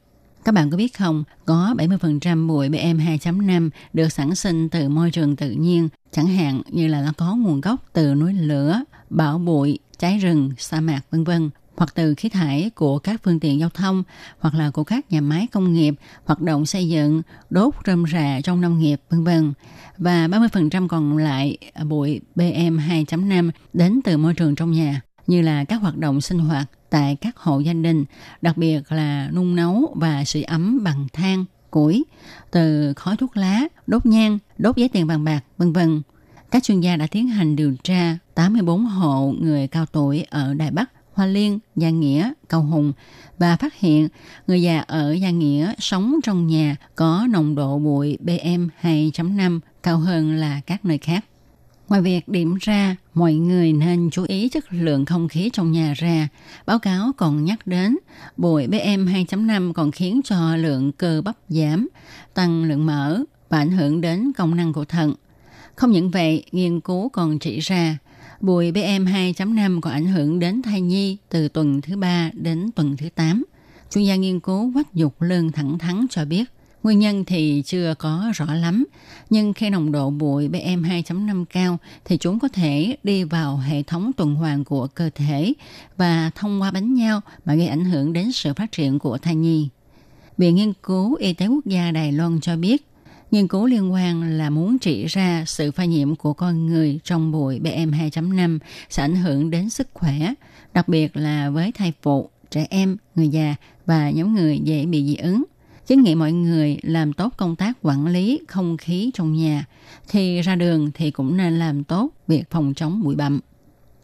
Speaker 5: Các bạn có biết không, có 70% bụi PM2.5 được sản sinh từ môi trường tự nhiên, chẳng hạn như là nó có nguồn gốc từ núi lửa, bão bụi, cháy rừng, sa mạc vân vân hoặc từ khí thải của các phương tiện giao thông hoặc là của các nhà máy công nghiệp, hoạt động xây dựng, đốt rơm rạ trong nông nghiệp vân vân. Và 30% còn lại bụi PM2.5 đến từ môi trường trong nhà như là các hoạt động sinh hoạt tại các hộ gia đình, đặc biệt là nung nấu và sưởi ấm bằng than, củi, từ khói thuốc lá, đốt nhang, đốt giấy tiền bằng bạc, vân vân. Các chuyên gia đã tiến hành điều tra 84 hộ người cao tuổi ở Đài Bắc, Hoa Liên, Gia Nghĩa, Cầu Hùng và phát hiện người già ở Gia Nghĩa sống trong nhà có nồng độ bụi PM 2.5 cao hơn là các nơi khác. Ngoài việc điểm ra mọi người nên chú ý chất lượng không khí trong nhà ra, báo cáo còn nhắc đến bụi PM 2.5 còn khiến cho lượng cơ bắp giảm, tăng lượng mỡ và ảnh hưởng đến công năng của thận. Không những vậy, nghiên cứu còn chỉ ra bụi PM 2.5 còn ảnh hưởng đến thai nhi từ tuần thứ 3 đến tuần thứ 8. Chuyên gia nghiên cứu Quách Dục Lương thẳng thắng cho biết, Nguyên nhân thì chưa có rõ lắm, nhưng khi nồng độ bụi PM2.5 cao thì chúng có thể đi vào hệ thống tuần hoàn của cơ thể và thông qua bánh nhau mà gây ảnh hưởng đến sự phát triển của thai nhi. Viện Nghiên cứu Y tế Quốc gia Đài Loan cho biết, nghiên cứu liên quan là muốn chỉ ra sự pha nhiễm của con người trong bụi PM2.5 sẽ ảnh hưởng đến sức khỏe, đặc biệt là với thai phụ, trẻ em, người già và nhóm người dễ bị dị ứng kiến nghị mọi người làm tốt công tác quản lý không khí trong nhà, thì ra đường thì cũng nên làm tốt việc phòng chống bụi bặm.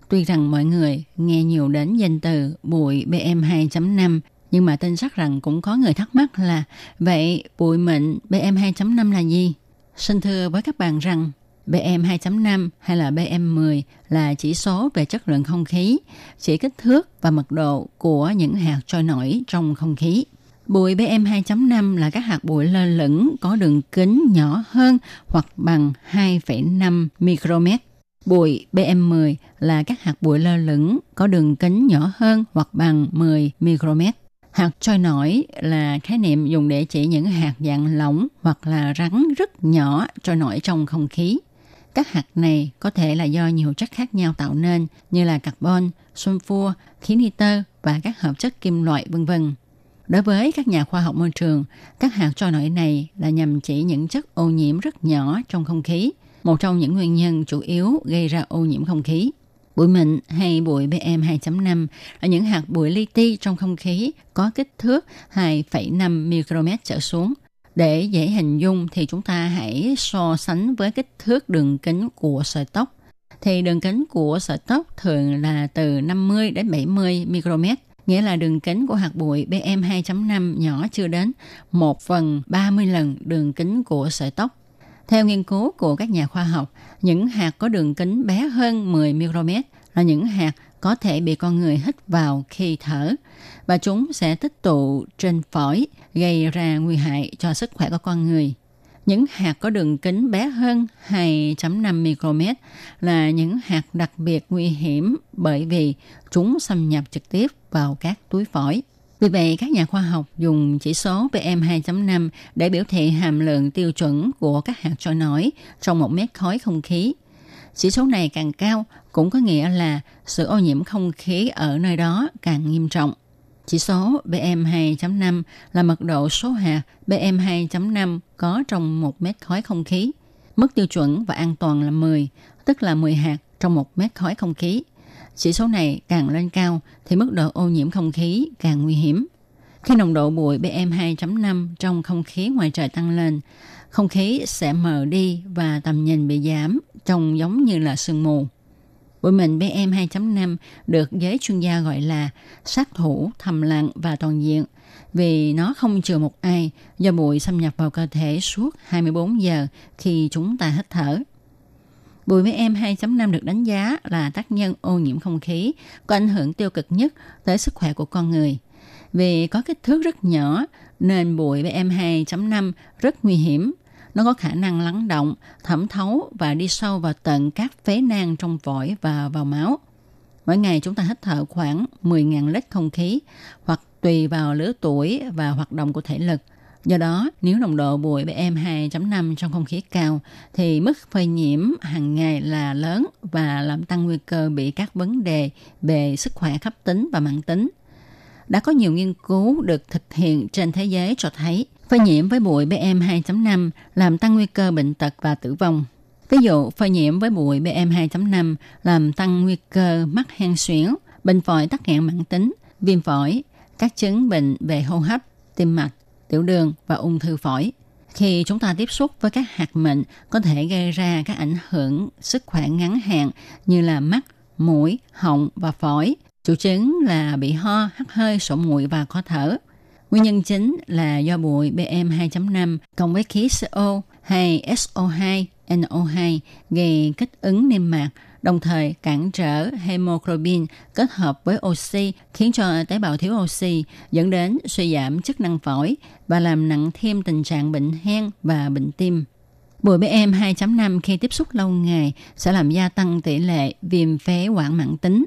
Speaker 5: Tuy rằng mọi người nghe nhiều đến danh từ bụi PM2.5, nhưng mà tin chắc rằng cũng có người thắc mắc là vậy bụi mịn PM2.5 là gì? Xin thưa với các bạn rằng PM2.5 hay là PM10 là chỉ số về chất lượng không khí, chỉ kích thước và mật độ của những hạt trôi nổi trong không khí. Bụi PM2.5 là các hạt bụi lơ lửng có đường kính nhỏ hơn hoặc bằng 2,5 micromet. Bụi PM10 là các hạt bụi lơ lửng có đường kính nhỏ hơn hoặc bằng 10 micromet. Hạt trôi nổi là khái niệm dùng để chỉ những hạt dạng lỏng hoặc là rắn rất nhỏ trôi nổi trong không khí. Các hạt này có thể là do nhiều chất khác nhau tạo nên như là carbon, sunfua, khí nitơ và các hợp chất kim loại vân vân. Đối với các nhà khoa học môi trường, các hạt trôi nổi này là nhằm chỉ những chất ô nhiễm rất nhỏ trong không khí, một trong những nguyên nhân chủ yếu gây ra ô nhiễm không khí. Bụi mịn hay bụi PM2.5 là những hạt bụi li ti trong không khí có kích thước 2,5 micromet trở xuống. Để dễ hình dung thì chúng ta hãy so sánh với kích thước đường kính của sợi tóc. Thì đường kính của sợi tóc thường là từ 50 đến 70 micromet nghĩa là đường kính của hạt bụi PM2.5 nhỏ chưa đến 1 phần 30 lần đường kính của sợi tóc. Theo nghiên cứu của các nhà khoa học, những hạt có đường kính bé hơn 10 micromet là những hạt có thể bị con người hít vào khi thở và chúng sẽ tích tụ trên phổi gây ra nguy hại cho sức khỏe của con người. Những hạt có đường kính bé hơn 2.5 micromet là những hạt đặc biệt nguy hiểm bởi vì chúng xâm nhập trực tiếp vào các túi phổi. Vì vậy, các nhà khoa học dùng chỉ số PM2.5 để biểu thị hàm lượng tiêu chuẩn của các hạt trôi nổi trong một mét khói không khí. Chỉ số này càng cao cũng có nghĩa là sự ô nhiễm không khí ở nơi đó càng nghiêm trọng. Chỉ số PM2.5 là mật độ số hạt PM2.5 có trong 1 mét khói không khí. Mức tiêu chuẩn và an toàn là 10, tức là 10 hạt trong 1 mét khói không khí. Chỉ số này càng lên cao thì mức độ ô nhiễm không khí càng nguy hiểm. Khi nồng độ bụi PM2.5 trong không khí ngoài trời tăng lên, không khí sẽ mờ đi và tầm nhìn bị giảm, trông giống như là sương mù. Bụi mịn PM2.5 được giới chuyên gia gọi là sát thủ, thầm lặng và toàn diện vì nó không trừ một ai, do bụi xâm nhập vào cơ thể suốt 24 giờ khi chúng ta hít thở. Bụi PM2.5 được đánh giá là tác nhân ô nhiễm không khí, có ảnh hưởng tiêu cực nhất tới sức khỏe của con người. Vì có kích thước rất nhỏ, nên bụi PM2.5 rất nguy hiểm nó có khả năng lắng động, thẩm thấu và đi sâu vào tận các phế nang trong phổi và vào máu. Mỗi ngày chúng ta hít thở khoảng 10.000 lít không khí hoặc tùy vào lứa tuổi và hoạt động của thể lực. Do đó, nếu nồng độ bụi PM2.5 trong không khí cao thì mức phơi nhiễm hàng ngày là lớn và làm tăng nguy cơ bị các vấn đề về sức khỏe cấp tính và mạng tính. Đã có nhiều nghiên cứu được thực hiện trên thế giới cho thấy phơi nhiễm với bụi PM2.5 làm tăng nguy cơ bệnh tật và tử vong. Ví dụ, phơi nhiễm với bụi PM2.5 làm tăng nguy cơ mắc hen suyễn, bệnh phổi tắc nghẽn mãn tính, viêm phổi, các chứng bệnh về hô hấp, tim mạch, tiểu đường và ung thư phổi. Khi chúng ta tiếp xúc với các hạt mịn có thể gây ra các ảnh hưởng sức khỏe ngắn hạn như là mắt, mũi, họng và phổi. Chủ chứng là bị ho, hắt hơi, sổ mũi và khó thở. Nguyên nhân chính là do bụi PM2.5 cộng với khí CO hay SO2, NO2 gây kích ứng niêm mạc, đồng thời cản trở hemoglobin kết hợp với oxy khiến cho tế bào thiếu oxy dẫn đến suy giảm chức năng phổi và làm nặng thêm tình trạng bệnh hen và bệnh tim. Bụi PM 2.5 khi tiếp xúc lâu ngày sẽ làm gia tăng tỷ lệ viêm phế quản mãn tính,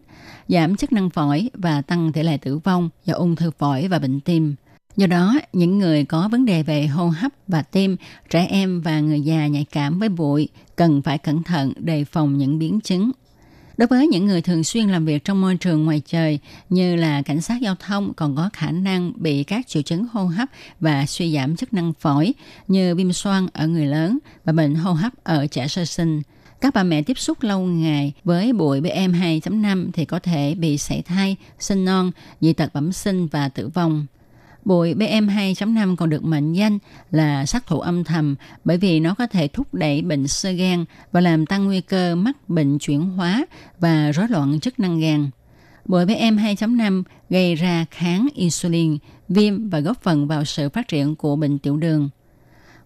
Speaker 5: giảm chức năng phổi và tăng tỷ lệ tử vong do ung thư phổi và bệnh tim. Do đó, những người có vấn đề về hô hấp và tim, trẻ em và người già nhạy cảm với bụi cần phải cẩn thận đề phòng những biến chứng. Đối với những người thường xuyên làm việc trong môi trường ngoài trời như là cảnh sát giao thông còn có khả năng bị các triệu chứng hô hấp và suy giảm chức năng phổi như viêm xoang ở người lớn và bệnh hô hấp ở trẻ sơ sinh. Các bà mẹ tiếp xúc lâu ngày với bụi PM2.5 thì có thể bị sảy thai, sinh non, dị tật bẩm sinh và tử vong. Bụi PM2.5 còn được mệnh danh là sát thủ âm thầm bởi vì nó có thể thúc đẩy bệnh sơ gan và làm tăng nguy cơ mắc bệnh chuyển hóa và rối loạn chức năng gan. Bụi PM2.5 gây ra kháng insulin, viêm và góp phần vào sự phát triển của bệnh tiểu đường.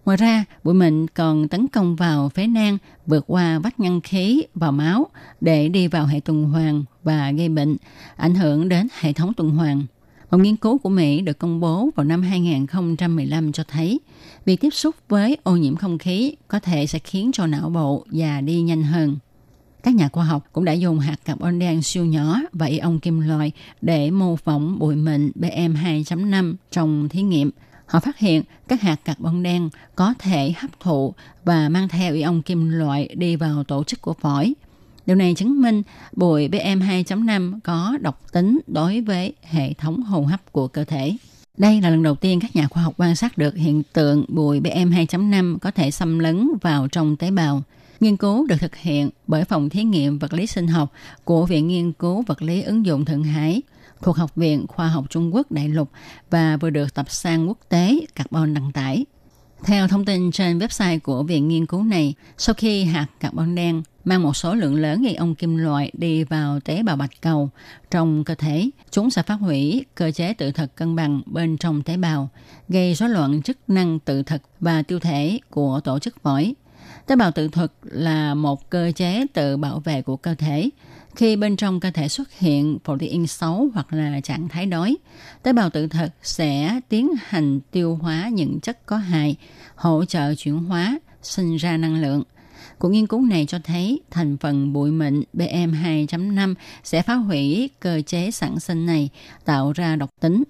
Speaker 5: Ngoài ra, bụi mịn còn tấn công vào phế nang, vượt qua vách ngăn khí vào máu để đi vào hệ tuần hoàn và gây bệnh, ảnh hưởng đến hệ thống tuần hoàn. Một nghiên cứu của Mỹ được công bố vào năm 2015 cho thấy, việc tiếp xúc với ô nhiễm không khí có thể sẽ khiến cho não bộ già đi nhanh hơn. Các nhà khoa học cũng đã dùng hạt carbon đen siêu nhỏ và ion kim loại để mô phỏng bụi mịn PM2.5 trong thí nghiệm. Họ phát hiện các hạt carbon đen có thể hấp thụ và mang theo ion kim loại đi vào tổ chức của phổi – Điều này chứng minh bụi PM2.5 có độc tính đối với hệ thống hô hấp của cơ thể. Đây là lần đầu tiên các nhà khoa học quan sát được hiện tượng bụi PM2.5 có thể xâm lấn vào trong tế bào. Nghiên cứu được thực hiện bởi Phòng Thí nghiệm Vật lý Sinh học của Viện Nghiên cứu Vật lý ứng dụng Thượng Hải thuộc Học viện Khoa học Trung Quốc Đại lục và vừa được tập san quốc tế Carbon đăng tải. Theo thông tin trên website của viện nghiên cứu này, sau khi hạt carbon đen mang một số lượng lớn ion kim loại đi vào tế bào bạch cầu trong cơ thể, chúng sẽ phát hủy cơ chế tự thật cân bằng bên trong tế bào, gây rối loạn chức năng tự thật và tiêu thể của tổ chức phổi. Tế bào tự thuật là một cơ chế tự bảo vệ của cơ thể. Khi bên trong cơ thể xuất hiện protein xấu hoặc là trạng thái đói, tế bào tự thực sẽ tiến hành tiêu hóa những chất có hại, hỗ trợ chuyển hóa, sinh ra năng lượng. Cuộc nghiên cứu này cho thấy thành phần bụi mịn BM2.5 sẽ phá hủy cơ chế sản sinh này, tạo ra độc tính.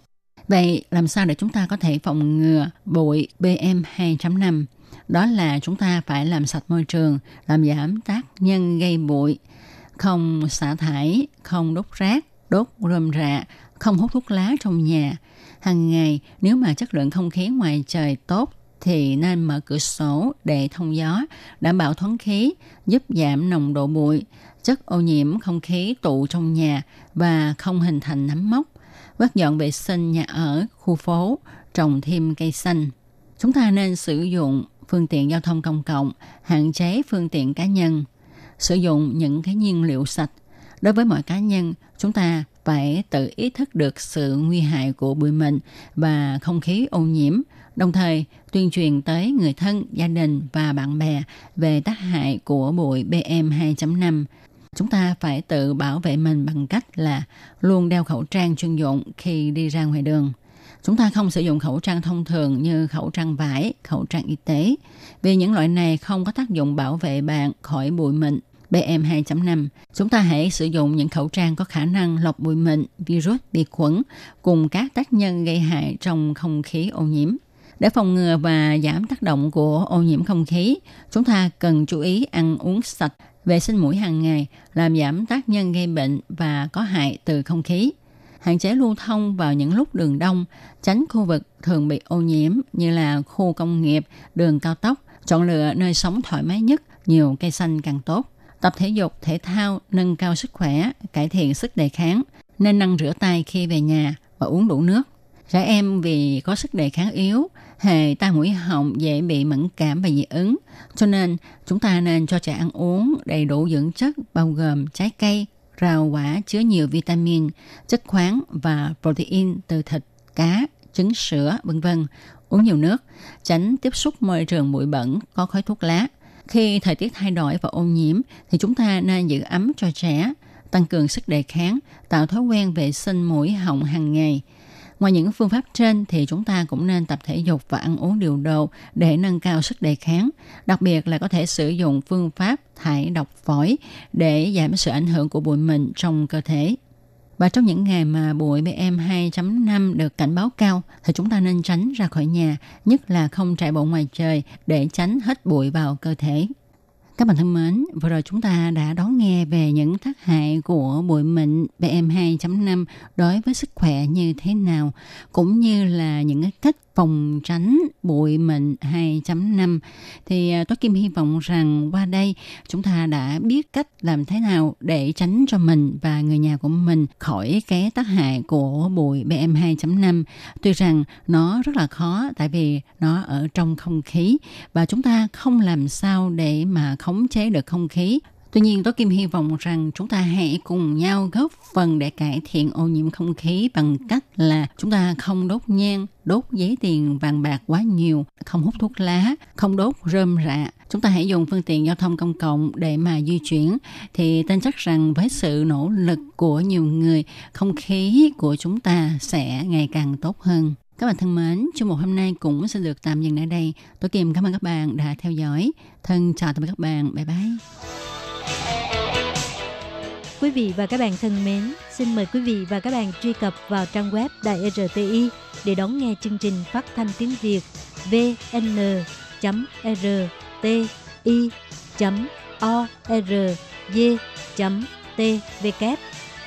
Speaker 5: Vậy làm sao để chúng ta có thể phòng ngừa bụi BM2.5? Đó là chúng ta phải làm sạch môi trường, làm giảm tác nhân gây bụi, không xả thải, không đốt rác, đốt rơm rạ, không hút thuốc lá trong nhà. Hàng ngày, nếu mà chất lượng không khí ngoài trời tốt thì nên mở cửa sổ để thông gió, đảm bảo thoáng khí, giúp giảm nồng độ bụi, chất ô nhiễm không khí tụ trong nhà và không hình thành nấm mốc. Quét dọn vệ sinh nhà ở, khu phố, trồng thêm cây xanh. Chúng ta nên sử dụng phương tiện giao thông công cộng, hạn chế phương tiện cá nhân, sử dụng những cái nhiên liệu sạch. Đối với mọi cá nhân, chúng ta phải tự ý thức được sự nguy hại của bụi mịn và không khí ô nhiễm, đồng thời tuyên truyền tới người thân, gia đình và bạn bè về tác hại của bụi PM2.5. Chúng ta phải tự bảo vệ mình bằng cách là luôn đeo khẩu trang chuyên dụng khi đi ra ngoài đường. Chúng ta không sử dụng khẩu trang thông thường như khẩu trang vải, khẩu trang y tế, vì những loại này không có tác dụng bảo vệ bạn khỏi bụi mịn PM2.5. Chúng ta hãy sử dụng những khẩu trang có khả năng lọc bụi mịn, virus, vi khuẩn cùng các tác nhân gây hại trong không khí ô nhiễm. Để phòng ngừa và giảm tác động của ô nhiễm không khí, chúng ta cần chú ý ăn uống sạch, vệ sinh mũi hàng ngày, làm giảm tác nhân gây bệnh và có hại từ không khí. Hạn chế lưu thông vào những lúc đường đông, tránh khu vực thường bị ô nhiễm như là khu công nghiệp, đường cao tốc, chọn lựa nơi sống thoải mái nhất, nhiều cây xanh càng tốt. Tập thể dục, thể thao, nâng cao sức khỏe, cải thiện sức đề kháng, nên năng rửa tay khi về nhà và uống đủ nước. Trẻ em vì có sức đề kháng yếu, hệ tai mũi họng dễ bị mẫn cảm và dị ứng. Cho nên chúng ta nên cho trẻ ăn uống đầy đủ dưỡng chất bao gồm trái cây, rau quả chứa nhiều vitamin, chất khoáng và protein từ thịt, cá, trứng sữa, vân vân. Uống nhiều nước, tránh tiếp xúc môi trường bụi bẩn có khói thuốc lá. Khi thời tiết thay đổi và ô nhiễm thì chúng ta nên giữ ấm cho trẻ, tăng cường sức đề kháng, tạo thói quen vệ sinh mũi họng hàng ngày – Ngoài những phương pháp trên thì chúng ta cũng nên tập thể dục và ăn uống điều độ để nâng cao sức đề kháng. Đặc biệt là có thể sử dụng phương pháp thải độc phổi để giảm sự ảnh hưởng của bụi mịn trong cơ thể. Và trong những ngày mà bụi PM2.5 được cảnh báo cao thì chúng ta nên tránh ra khỏi nhà, nhất là không chạy bộ ngoài trời để tránh hết bụi vào cơ thể. Các bạn thân mến, vừa rồi chúng ta đã đón nghe về những tác hại của bụi mịn PM2.5 đối với sức khỏe như thế nào, cũng như là những cái cách phòng tránh bụi mịn 2.5 thì à, tôi Kim hy vọng rằng qua đây chúng ta đã biết cách làm thế nào để tránh cho mình và người nhà của mình khỏi cái tác hại của bụi PM2.5. Tuy rằng nó rất là khó tại vì nó ở trong không khí và chúng ta không làm sao để mà khống chế được không khí Tuy nhiên, tôi Kim hy vọng rằng chúng ta hãy cùng nhau góp phần để cải thiện ô nhiễm không khí bằng cách là chúng ta không đốt nhang, đốt giấy tiền vàng bạc quá nhiều, không hút thuốc lá, không đốt rơm rạ. Chúng ta hãy dùng phương tiện giao thông công cộng để mà di chuyển. Thì tin chắc rằng với sự nỗ lực của nhiều người, không khí của chúng ta sẽ ngày càng tốt hơn. Các bạn thân mến, chương mục hôm nay cũng sẽ được tạm dừng ở đây. Tôi Kim cảm ơn các bạn đã theo dõi. Thân chào tạm biệt các bạn. Bye bye.
Speaker 3: Quý vị và các bạn thân mến, xin mời quý vị và các bạn truy cập vào trang web Đài RTI để đón nghe chương trình phát thanh tiếng Việt vn.rti.org.tvk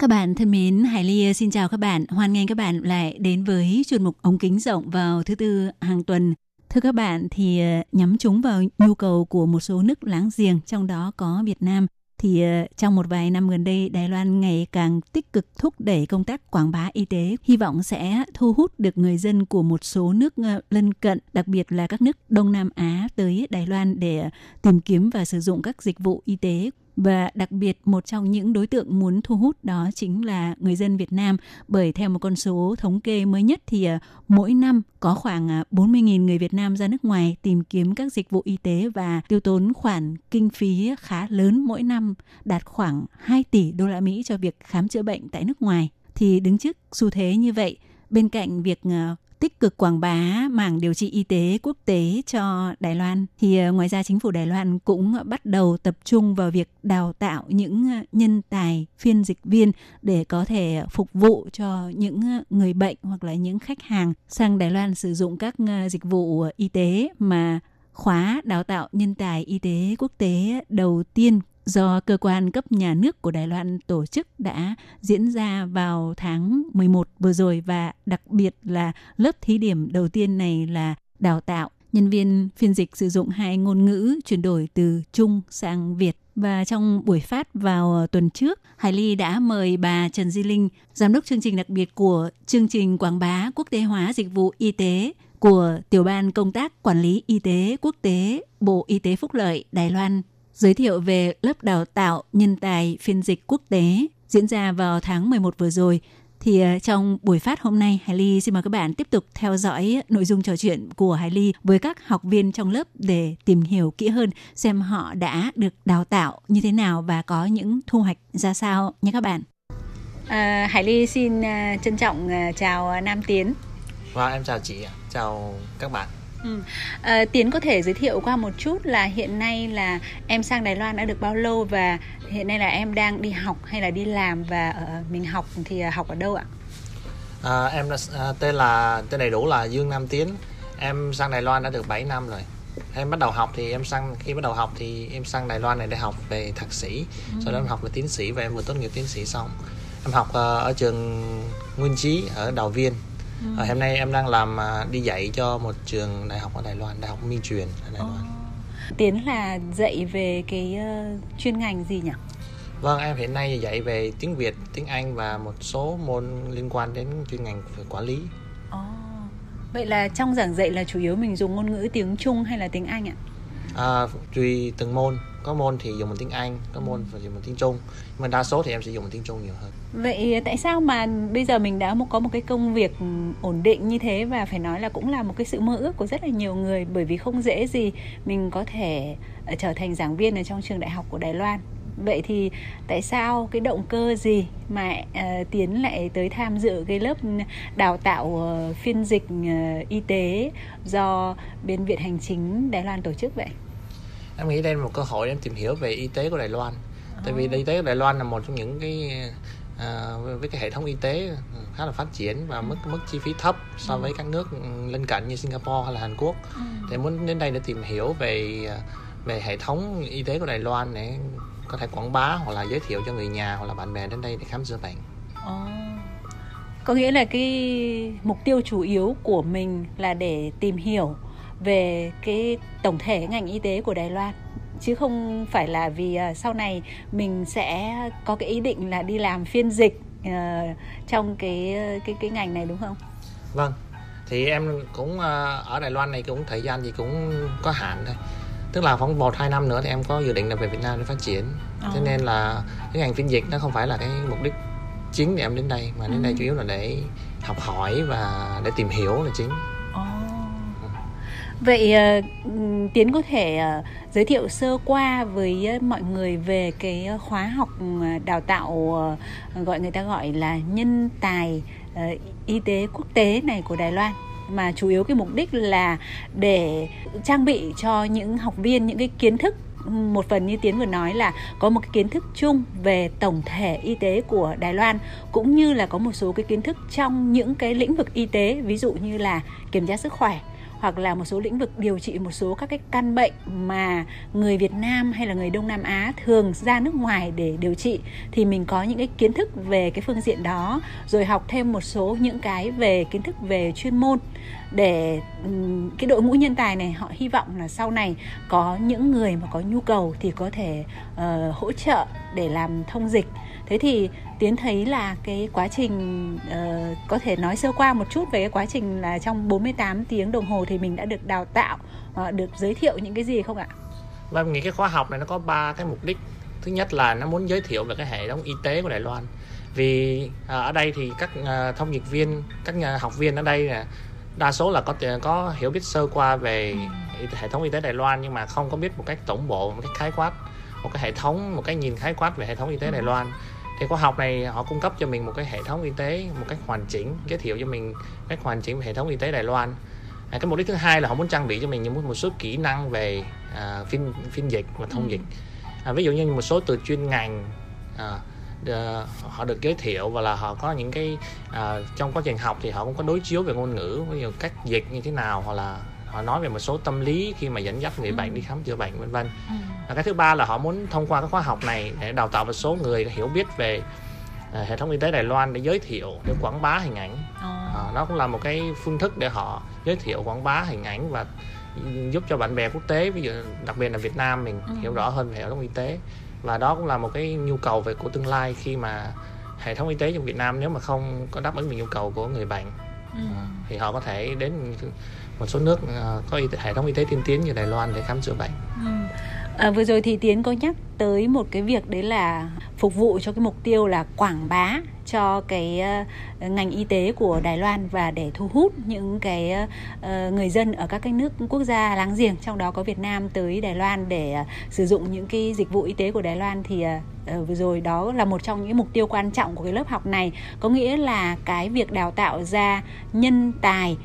Speaker 9: Các bạn thân mến, Hải Ly ờ, xin chào các bạn. Hoan nghênh các bạn lại đến với chuyên mục ống kính rộng vào thứ tư hàng tuần. Thưa các bạn, thì ờ, nhắm chúng vào nhu cầu của một số nước láng giềng, trong đó có Việt Nam – thì ờ, trong một vài năm gần đây Đài Loan ngày càng tích cực thúc đẩy công tác quảng bá y tế, hy vọng sẽ thu hút được người dân của một số nước lân cận, đặc biệt là các nước Đông Nam Á tới Đài Loan để tìm kiếm và sử dụng các dịch vụ y tế và đặc biệt một trong những đối tượng muốn thu hút đó chính là người dân Việt Nam bởi theo một con số thống kê mới nhất thì à, mỗi năm có khoảng à, 40.000 người Việt Nam ra nước ngoài tìm kiếm các dịch vụ y tế và tiêu tốn khoản kinh phí khá lớn mỗi năm đạt khoảng 2 tỷ đô la Mỹ cho việc khám chữa bệnh tại nước ngoài. Thì đứng trước xu thế như vậy, bên cạnh việc à, tích cực quảng bá mảng điều trị y tế quốc tế cho Đài Loan. Thì ờ, ngoài ra chính phủ Đài Loan cũng bắt đầu tập trung vào việc đào tạo những ờ, nhân tài phiên dịch viên để có thể phục vụ cho những ờ, người bệnh hoặc là những khách hàng sang Đài Loan sử dụng các dịch vụ y tế mà khóa đào tạo nhân tài y tế quốc tế đầu tiên do cơ quan cấp nhà nước của Đài Loan tổ chức đã diễn ra vào tháng 11 vừa rồi và đặc biệt là lớp thí điểm đầu tiên này là đào tạo nhân viên phiên dịch sử dụng hai ngôn ngữ chuyển đổi từ Trung sang Việt. Và trong buổi phát vào tuần trước, Hải Ly đã mời bà Trần Di Linh, giám đốc chương trình đặc biệt của chương trình quảng bá quốc tế hóa dịch vụ y tế của Tiểu ban Công tác Quản lý Y tế Quốc tế Bộ Y tế Phúc lợi Đài Loan giới thiệu về lớp đào tạo nhân tài phiên dịch quốc tế diễn ra vào tháng 11 vừa rồi. Thì ờ, trong buổi phát hôm nay, Hải Ly xin mời các bạn tiếp tục theo dõi nội dung trò chuyện của Hải Ly với các học viên trong lớp để tìm hiểu kỹ hơn xem họ đã được đào tạo như thế nào và có những thu hoạch ra sao nhé các bạn. À, Hải Ly xin uh, trân trọng uh, chào Nam Tiến.
Speaker 10: Vâng, em chào chị, chào các bạn.
Speaker 9: Ừ. À, Tiến có thể giới thiệu qua một chút là hiện nay là em sang Đài Loan đã được bao lâu và hiện nay là em đang đi học hay là đi làm và ở mình học thì học ở đâu ạ?
Speaker 10: À, em là, à, tên là tên đầy đủ là Dương Nam Tiến. Em sang Đài Loan đã được 7 năm rồi. Em bắt đầu học thì em sang khi bắt đầu học thì em sang Đài Loan này để học về thạc sĩ, ừ. sau đó em học về tiến sĩ và em vừa tốt nghiệp tiến sĩ xong. Em học uh, ở trường Nguyên Chí ở Đào Viên Ừ. À, hôm nay em đang làm à, đi dạy cho một trường đại học ở Đài Loan, Đại học Minh Truyền ở Đài Loan.
Speaker 9: Oh. Tiến là dạy về cái uh, chuyên ngành gì nhỉ?
Speaker 10: Vâng, em hiện nay dạy về tiếng Việt, tiếng Anh và một số môn liên quan đến chuyên ngành về quản lý.
Speaker 9: Oh. Vậy là trong giảng dạy là chủ yếu mình dùng ngôn ngữ tiếng Trung hay là tiếng Anh ạ?
Speaker 10: À, tùy từng môn có môn thì dùng bằng tiếng Anh có môn phải dùng bằng tiếng Trung. Nhưng mà đa số thì em sẽ dùng bằng tiếng Trung nhiều hơn.
Speaker 9: Vậy tại sao mà bây giờ mình đã có một cái công việc ổn định như thế và phải nói là cũng là một cái sự mơ ước của rất là nhiều người bởi vì không dễ gì mình có thể ờ, trở thành giảng viên ở trong trường đại học của Đài Loan. Vậy thì tại sao cái động cơ gì mà uh, tiến lại tới tham dự cái lớp đào tạo uh, phiên dịch uh, y tế do bên viện hành chính Đài Loan tổ chức vậy
Speaker 10: em nghĩ đây là một cơ hội để em tìm hiểu về y tế của Đài Loan tại vì y tế của Đài Loan là một trong những cái à, với cái hệ thống y tế khá là phát triển và mức mức chi phí thấp so với các nước lân cận như Singapore hay là Hàn Quốc ừ. thì muốn đến đây để tìm hiểu về về hệ thống y tế của Đài Loan để có thể quảng bá hoặc là giới thiệu cho người nhà hoặc là bạn bè đến đây để khám chữa bệnh. Oh.
Speaker 9: Có nghĩa là cái mục tiêu chủ yếu của mình là để tìm hiểu về cái tổng thể ngành y tế của Đài Loan chứ không phải là vì uh, sau này mình sẽ có cái ý định là đi làm phiên dịch uh, trong cái cái cái ngành này đúng không?
Speaker 10: Vâng. Thì em cũng uh, ở Đài Loan này cũng thời gian thì cũng có hạn thôi. Tức là khoảng một hai năm nữa thì em có dự định là về Việt Nam để phát triển. Oh. Thế nên là cái ngành phiên dịch nó không phải là cái mục đích chính để em đến đây mà đến ừ. đây chủ yếu là để học hỏi và để tìm hiểu là chính
Speaker 11: Vậy uh, Tiến có thể uh, giới thiệu sơ qua với uh, mọi người về cái khóa học đào tạo uh, gọi người ta gọi là nhân tài uh, y tế quốc tế này của Đài Loan? Mà chủ yếu cái mục đích là để trang bị cho những học viên những cái kiến thức ừ, một phần như tiến vừa nói là có một cái kiến thức chung về tổng thể y tế của Đài Loan cũng như là có một số cái kiến thức trong những cái lĩnh vực y tế ví dụ như là kiểm tra sức khỏe hoặc là một số lĩnh vực điều trị một số các cái căn bệnh mà người Việt Nam hay là người Đông Nam Á thường ra nước ngoài để điều trị thì mình có những cái kiến thức về cái phương diện đó rồi học thêm một số những cái về kiến thức về chuyên môn để cái đội ngũ nhân tài này họ hy vọng là sau này có những người mà có nhu cầu thì có thể uh, hỗ trợ để làm thông dịch thế thì tiến thấy là cái quá trình uh, có thể nói sơ qua một chút về cái quá trình là trong 48 tiếng đồng hồ thì mình đã được đào tạo uh, được giới thiệu những cái gì không ạ?
Speaker 10: Vâng, mình nghĩ cái khóa học này nó có ba cái mục đích. Thứ nhất là nó muốn giới thiệu về cái hệ thống y tế của Đài Loan. Vì uh, ở đây thì các uh, thông dịch viên, các nhà học viên ở đây là đa số là có có hiểu biết sơ qua về hệ thống y tế Đài Loan nhưng mà không có biết một cách tổng bộ, một cách khái quát, một cái hệ thống, một cái nhìn khái quát về hệ thống y tế Đài Loan thì khóa học này họ cung cấp cho mình một cái hệ thống y tế một cách hoàn chỉnh giới thiệu cho mình cách hoàn chỉnh về hệ thống y tế Đài Loan à, cái mục đích thứ hai là họ muốn trang bị cho mình những một số kỹ năng về à, phiên phiên dịch và thông ừ. dịch à, ví dụ như một số từ chuyên ngành à, de, họ được giới thiệu và là họ có những cái à, trong quá trình học thì họ cũng có đối chiếu về ngôn ngữ ví dụ cách dịch như thế nào hoặc là họ nói về một số tâm lý khi mà dẫn dắt người ừ. bệnh đi khám chữa bệnh vân vân ừ. và cái thứ ba là họ muốn thông qua cái khóa học này để đào tạo một số người hiểu biết về uh, hệ thống y tế Đài Loan để giới thiệu để quảng bá hình ảnh uh, nó cũng là một cái phương thức để họ giới thiệu quảng bá hình ảnh và giúp cho bạn bè quốc tế ví dụ đặc biệt là Việt Nam mình ừ. hiểu rõ hơn về hệ thống y tế và đó cũng là một cái nhu cầu về của tương lai khi mà hệ thống y tế trong Việt Nam nếu mà không có đáp ứng được nhu cầu của người bệnh ừ. thì họ có thể đến một số nước à, có hệ thống y tế tiên tiến như Đài Loan để khám chữa bệnh. Ừ.
Speaker 11: À, vừa rồi thì Tiến có nhắc tới một cái việc đấy là phục vụ cho cái mục tiêu là quảng bá cho cái ờ, ngành y tế của Đài Loan và để thu hút những cái ờ, người dân ở các cái nước quốc gia láng giềng, trong đó có Việt Nam tới Đài Loan để ờ, sử dụng những cái dịch vụ y tế của Đài Loan thì vừa rồi đó là một trong những mục tiêu quan trọng của cái lớp học này. Có nghĩa là cái việc đào tạo ra nhân tài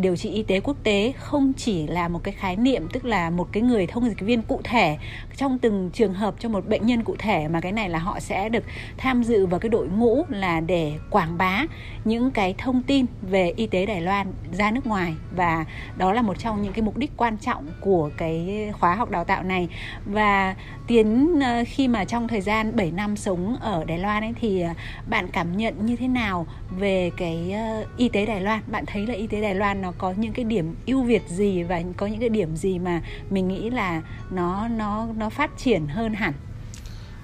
Speaker 11: điều trị y tế quốc tế không chỉ là một cái khái niệm, tức là một cái người thông dịch viên cụ thể trong từng trường hợp cho một bệnh nhân cụ thể mà cái này là họ sẽ được tham dự vào cái đội ngũ là để quảng bá những cái thông tin về y tế Đài Loan ra nước ngoài. Và đó là một trong những cái mục đích quan trọng của cái khóa học đào tạo này. Và tiến ờ, khi mà trong thời gian 7 năm sống ở Đài Loan ấy thì ờ, bạn cảm nhận như thế nào về cái ờ, y tế Đài Loan. Bạn thấy là y tế Đài Loan nó có những cái điểm ưu việt gì và có những cái điểm gì mà mình nghĩ là nó nó nó phát triển hơn hẳn?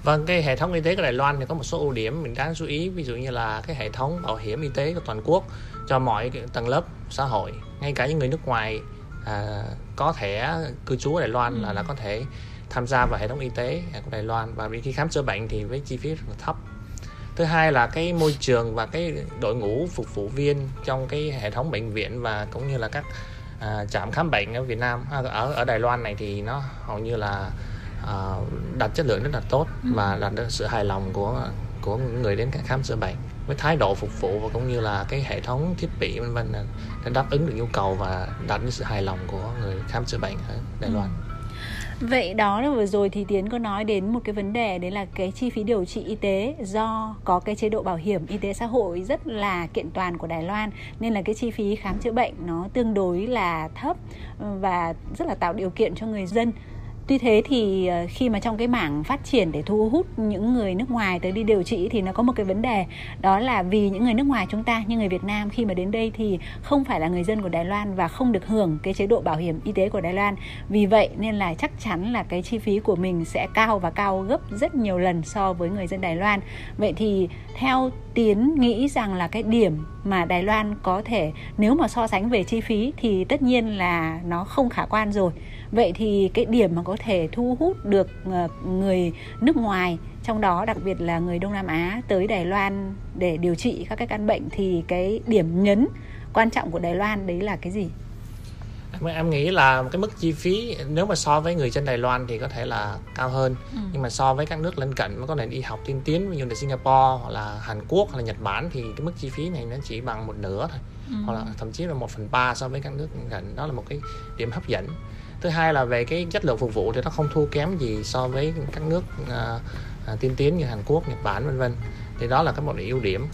Speaker 10: Vâng, cái hệ thống y tế của Đài Loan thì có một số ưu điểm mình đáng chú ý. Ví dụ như là cái hệ thống bảo hiểm y tế của toàn quốc cho mọi tầng lớp xã hội ngay cả những người nước ngoài à, có thẻ cư trú ở Đài Loan ừ. là là có thể tham gia vào hệ thống y tế của Đài Loan. Và khi khám chữa bệnh thì với chi phí rất là thấp thứ hai là cái môi trường và cái đội ngũ phục vụ viên trong cái hệ thống bệnh viện và cũng như là các à, trạm khám bệnh ở Việt Nam à, ở ở Đài Loan này thì nó hầu như là à, đặt chất lượng rất là tốt ừ. và đạt được sự hài lòng của của người đến khám chữa bệnh với thái độ phục vụ và cũng như là cái hệ thống thiết bị vân vân để đáp ứng được nhu cầu và đạt được sự hài lòng của người khám chữa bệnh ở Đài Loan. Ừ.
Speaker 11: Vậy đó là vừa rồi thì Tiến có nói đến một cái vấn đề, đấy là cái chi phí điều trị y tế do có cái chế độ bảo hiểm y tế xã hội rất là kiện toàn của Đài Loan, nên là cái chi phí khám chữa bệnh nó tương đối là thấp và rất là tạo điều kiện cho người dân Tuy thế thì ờ, khi mà trong cái mảng phát triển để thu hút những người nước ngoài tới đi điều trị thì nó có một cái vấn đề, đó là vì những người nước ngoài chúng ta như người Việt Nam khi mà đến đây thì không phải là người dân của Đài Loan và không được hưởng cái chế độ bảo hiểm y tế của Đài Loan. Vì vậy nên là chắc chắn là cái chi phí của mình sẽ cao và cao gấp rất nhiều lần so với người dân Đài Loan. Vậy thì theo Tiến nghĩ rằng là cái điểm mà Đài Loan có thể, nếu mà so sánh về chi phí thì tất nhiên là nó không khả quan rồi vậy thì cái điểm mà có thể thu hút được ờ, người nước ngoài trong đó đặc biệt là người Đông Nam Á tới Đài Loan để điều trị các cái căn bệnh thì cái điểm nhấn quan trọng của Đài Loan đấy là cái gì?
Speaker 10: em, nghĩ là cái mức chi phí nếu mà so với người dân Đài Loan thì có thể là cao hơn ừ. nhưng mà so với các nước lân cận có nền y học tiên tiến như là Singapore hoặc là Hàn Quốc hoặc là Nhật Bản thì cái mức chi phí này nó chỉ bằng một nửa thôi ừ. hoặc là thậm chí là một phần ba so với các nước lân cận đó là một cái điểm hấp dẫn thứ hai là về cái chất lượng phục vụ thì nó không thua kém gì so với các nước uh, uh, tiên tiến như Hàn Quốc Nhật Bản vân vân. Thì đó là cái một ưu điểm.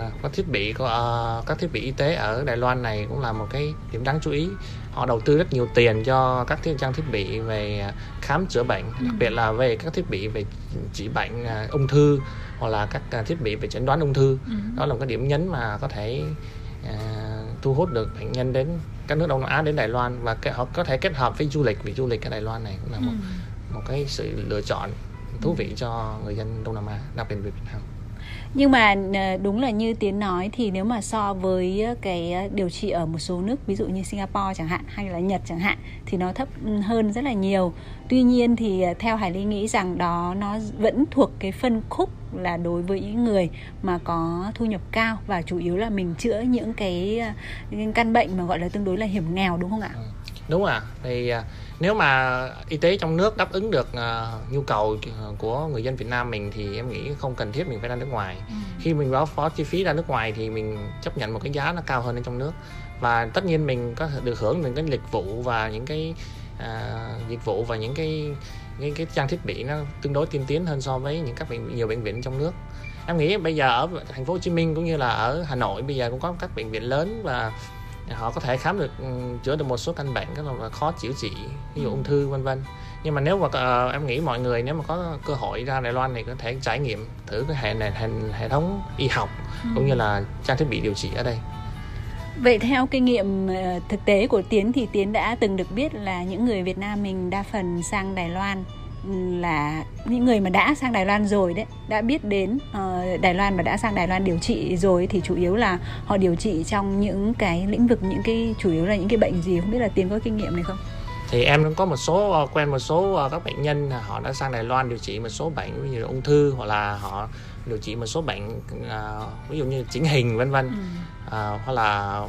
Speaker 10: À, các thiết bị uh, các thiết bị y tế ở Đài Loan này cũng là một cái điểm đáng chú ý. Họ đầu tư rất nhiều tiền cho các thiết trang thiết bị về khám chữa bệnh đặc biệt là về các thiết bị về trị bệnh uh, ung thư hoặc là các uh, thiết bị về chẩn đoán ung thư. Ừ. đó là một cái điểm nhấn mà có thể uh, thu hút được bệnh nhân đến các nước Đông Nam Á đến Đài Loan và họ có thể kết hợp với du lịch vì du lịch ở Đài Loan này cũng là một ừ. một cái sự lựa chọn thú vị cho người dân Đông Nam Á đặc biệt Việt Nam
Speaker 11: nhưng mà ờ, đúng là như tiến nói thì nếu mà so với ờ, cái ờ, điều trị ở một số nước ví dụ như Singapore chẳng hạn hay là Nhật chẳng hạn thì nó thấp ừ, hơn rất là nhiều tuy nhiên thì theo Hải Ly nghĩ rằng đó nó vẫn thuộc cái phân khúc là đối với những người mà có thu nhập cao và chủ yếu là mình chữa những cái, cái căn bệnh mà gọi là tương đối là hiểm nghèo đúng không ạ?
Speaker 10: Ừ. Đúng à, thì nếu mà y tế trong nước đáp ứng được uh, nhu cầu của người dân Việt Nam mình thì em nghĩ không cần thiết mình phải ra nước ngoài. Ừ. khi mình báo phó chi phí ra nước ngoài thì mình chấp nhận một cái giá nó cao hơn ở trong nước. Và tất nhiên mình có được hưởng những cái dịch vụ và những cái uh, dịch vụ và những cái những cái trang thiết bị nó tương đối tiên tiến hơn so với những các bệnh nhiều bệnh viện trong nước. Em nghĩ bây giờ ở thành phố Hồ Chí Minh cũng như là ở Hà Nội bây giờ cũng có các bệnh viện lớn và họ có thể khám được ừ, chữa được một số căn bệnh rất là khó chữa trị ví dụ ung thư vân vân. Nhưng mà nếu mà uh, em nghĩ mọi người nếu mà có cơ hội ra Đài Loan thì có thể trải nghiệm thử cái hệ này hệ, hệ thống y học ừ. cũng như là trang thiết bị điều trị ở đây.
Speaker 11: Vậy theo kinh nghiệm ờ, thực tế của Tiến thì Tiến đã từng được biết là những người Việt Nam mình đa phần sang Đài Loan là những người mà đã sang Đài Loan rồi đấy đã biết đến uh, Đài Loan và đã sang Đài Loan điều trị rồi thì chủ yếu là họ điều trị trong những cái lĩnh vực những cái chủ yếu là những cái bệnh gì không biết là Tiến có kinh nghiệm này không?
Speaker 10: thì em cũng có một số ờ, quen một số ờ, các bệnh nhân họ đã sang Đài Loan điều trị một số bệnh ví dụ ung thư hoặc là họ điều trị một số bệnh uh, ví dụ như chỉnh hình vân vân ừ. uh, hoặc là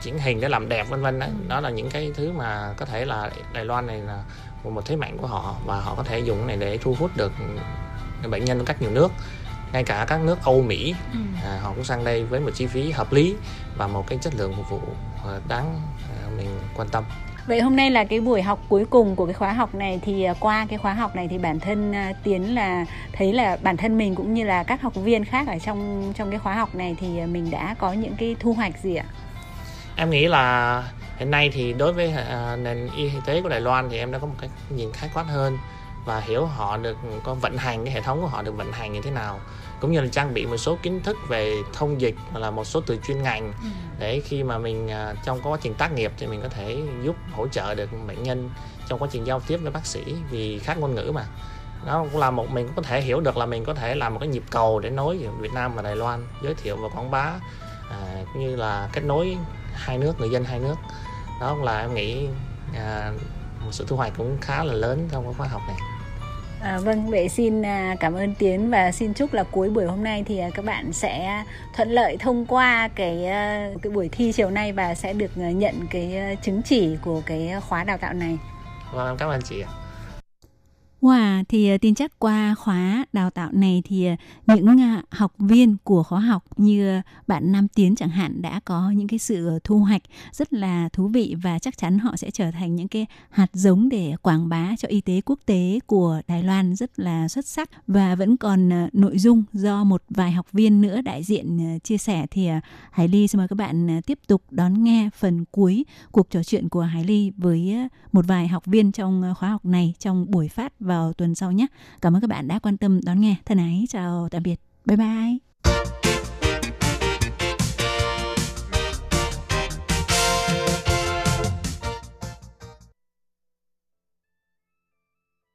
Speaker 10: chỉnh hình để làm đẹp vân vân đó. Ừ. đó là những cái thứ mà có thể là Đài Loan này là một thế mạnh của họ và họ có thể dùng cái này để thu hút được bệnh nhân ở các nhiều nước ngay cả các nước Âu Mỹ ừ. à, họ cũng sang đây với một chi phí hợp lý và một cái chất lượng phục vụ à, đáng à, mình quan tâm.
Speaker 11: Vậy hôm nay là cái buổi học cuối cùng của cái khóa học này thì à, qua cái khóa học này thì bản thân Tiến là thấy là bản thân mình cũng như là các học viên khác ở trong trong cái khóa học này thì mình đã có những cái thu hoạch gì ạ?
Speaker 10: Em nghĩ là hiện nay thì đối với uh, nền y tế của Đài Loan thì em đã có một cái nhìn khái quát hơn và hiểu họ được có vận hành cái hệ thống của họ được vận hành như thế nào. Cũng như là trang bị một số kiến thức về thông dịch hoặc là một số từ chuyên ngành ừ. để khi mà mình uh, trong quá trình tác nghiệp thì mình có thể giúp hỗ trợ được bệnh nhân trong quá trình giao tiếp với bác sĩ vì khác ngôn ngữ mà. Nó cũng là một mình cũng có thể hiểu được là mình có thể làm một cái nhịp cầu để nối Việt Nam và Đài Loan giới thiệu và quảng bá à, cũng như là kết nối hai nước người dân hai nước đó cũng là em nghĩ à, một sự thu hoạch cũng khá là lớn trong cái khóa học này
Speaker 11: À, vâng, vậy xin à, cảm ơn Tiến và xin chúc là cuối buổi hôm nay thì à, các bạn sẽ thuận lợi thông qua cái à, cái buổi thi chiều nay và sẽ được nhận cái chứng chỉ của cái khóa đào tạo này.
Speaker 10: Vâng, cảm ơn chị ạ.
Speaker 3: Wow, thì ờ, tin chắc qua khóa đào tạo này thì ờ, những ờ, học viên của khóa học như bạn Nam Tiến chẳng hạn đã có những cái sự thu hoạch rất là thú vị và chắc chắn họ sẽ trở thành những cái hạt giống để quảng bá cho y tế quốc tế của Đài Loan rất là xuất sắc. Và vẫn còn nội dung do một vài học viên nữa đại diện chia sẻ thì Hải Ly xin mời các bạn tiếp tục đón nghe phần cuối cuộc trò chuyện của Hải Ly với một vài học viên trong khóa học này trong buổi phát vào tuần sau nhé. Cảm ơn các bạn đã quan tâm đón nghe. Thân ái, chào tạm biệt. Bye bye.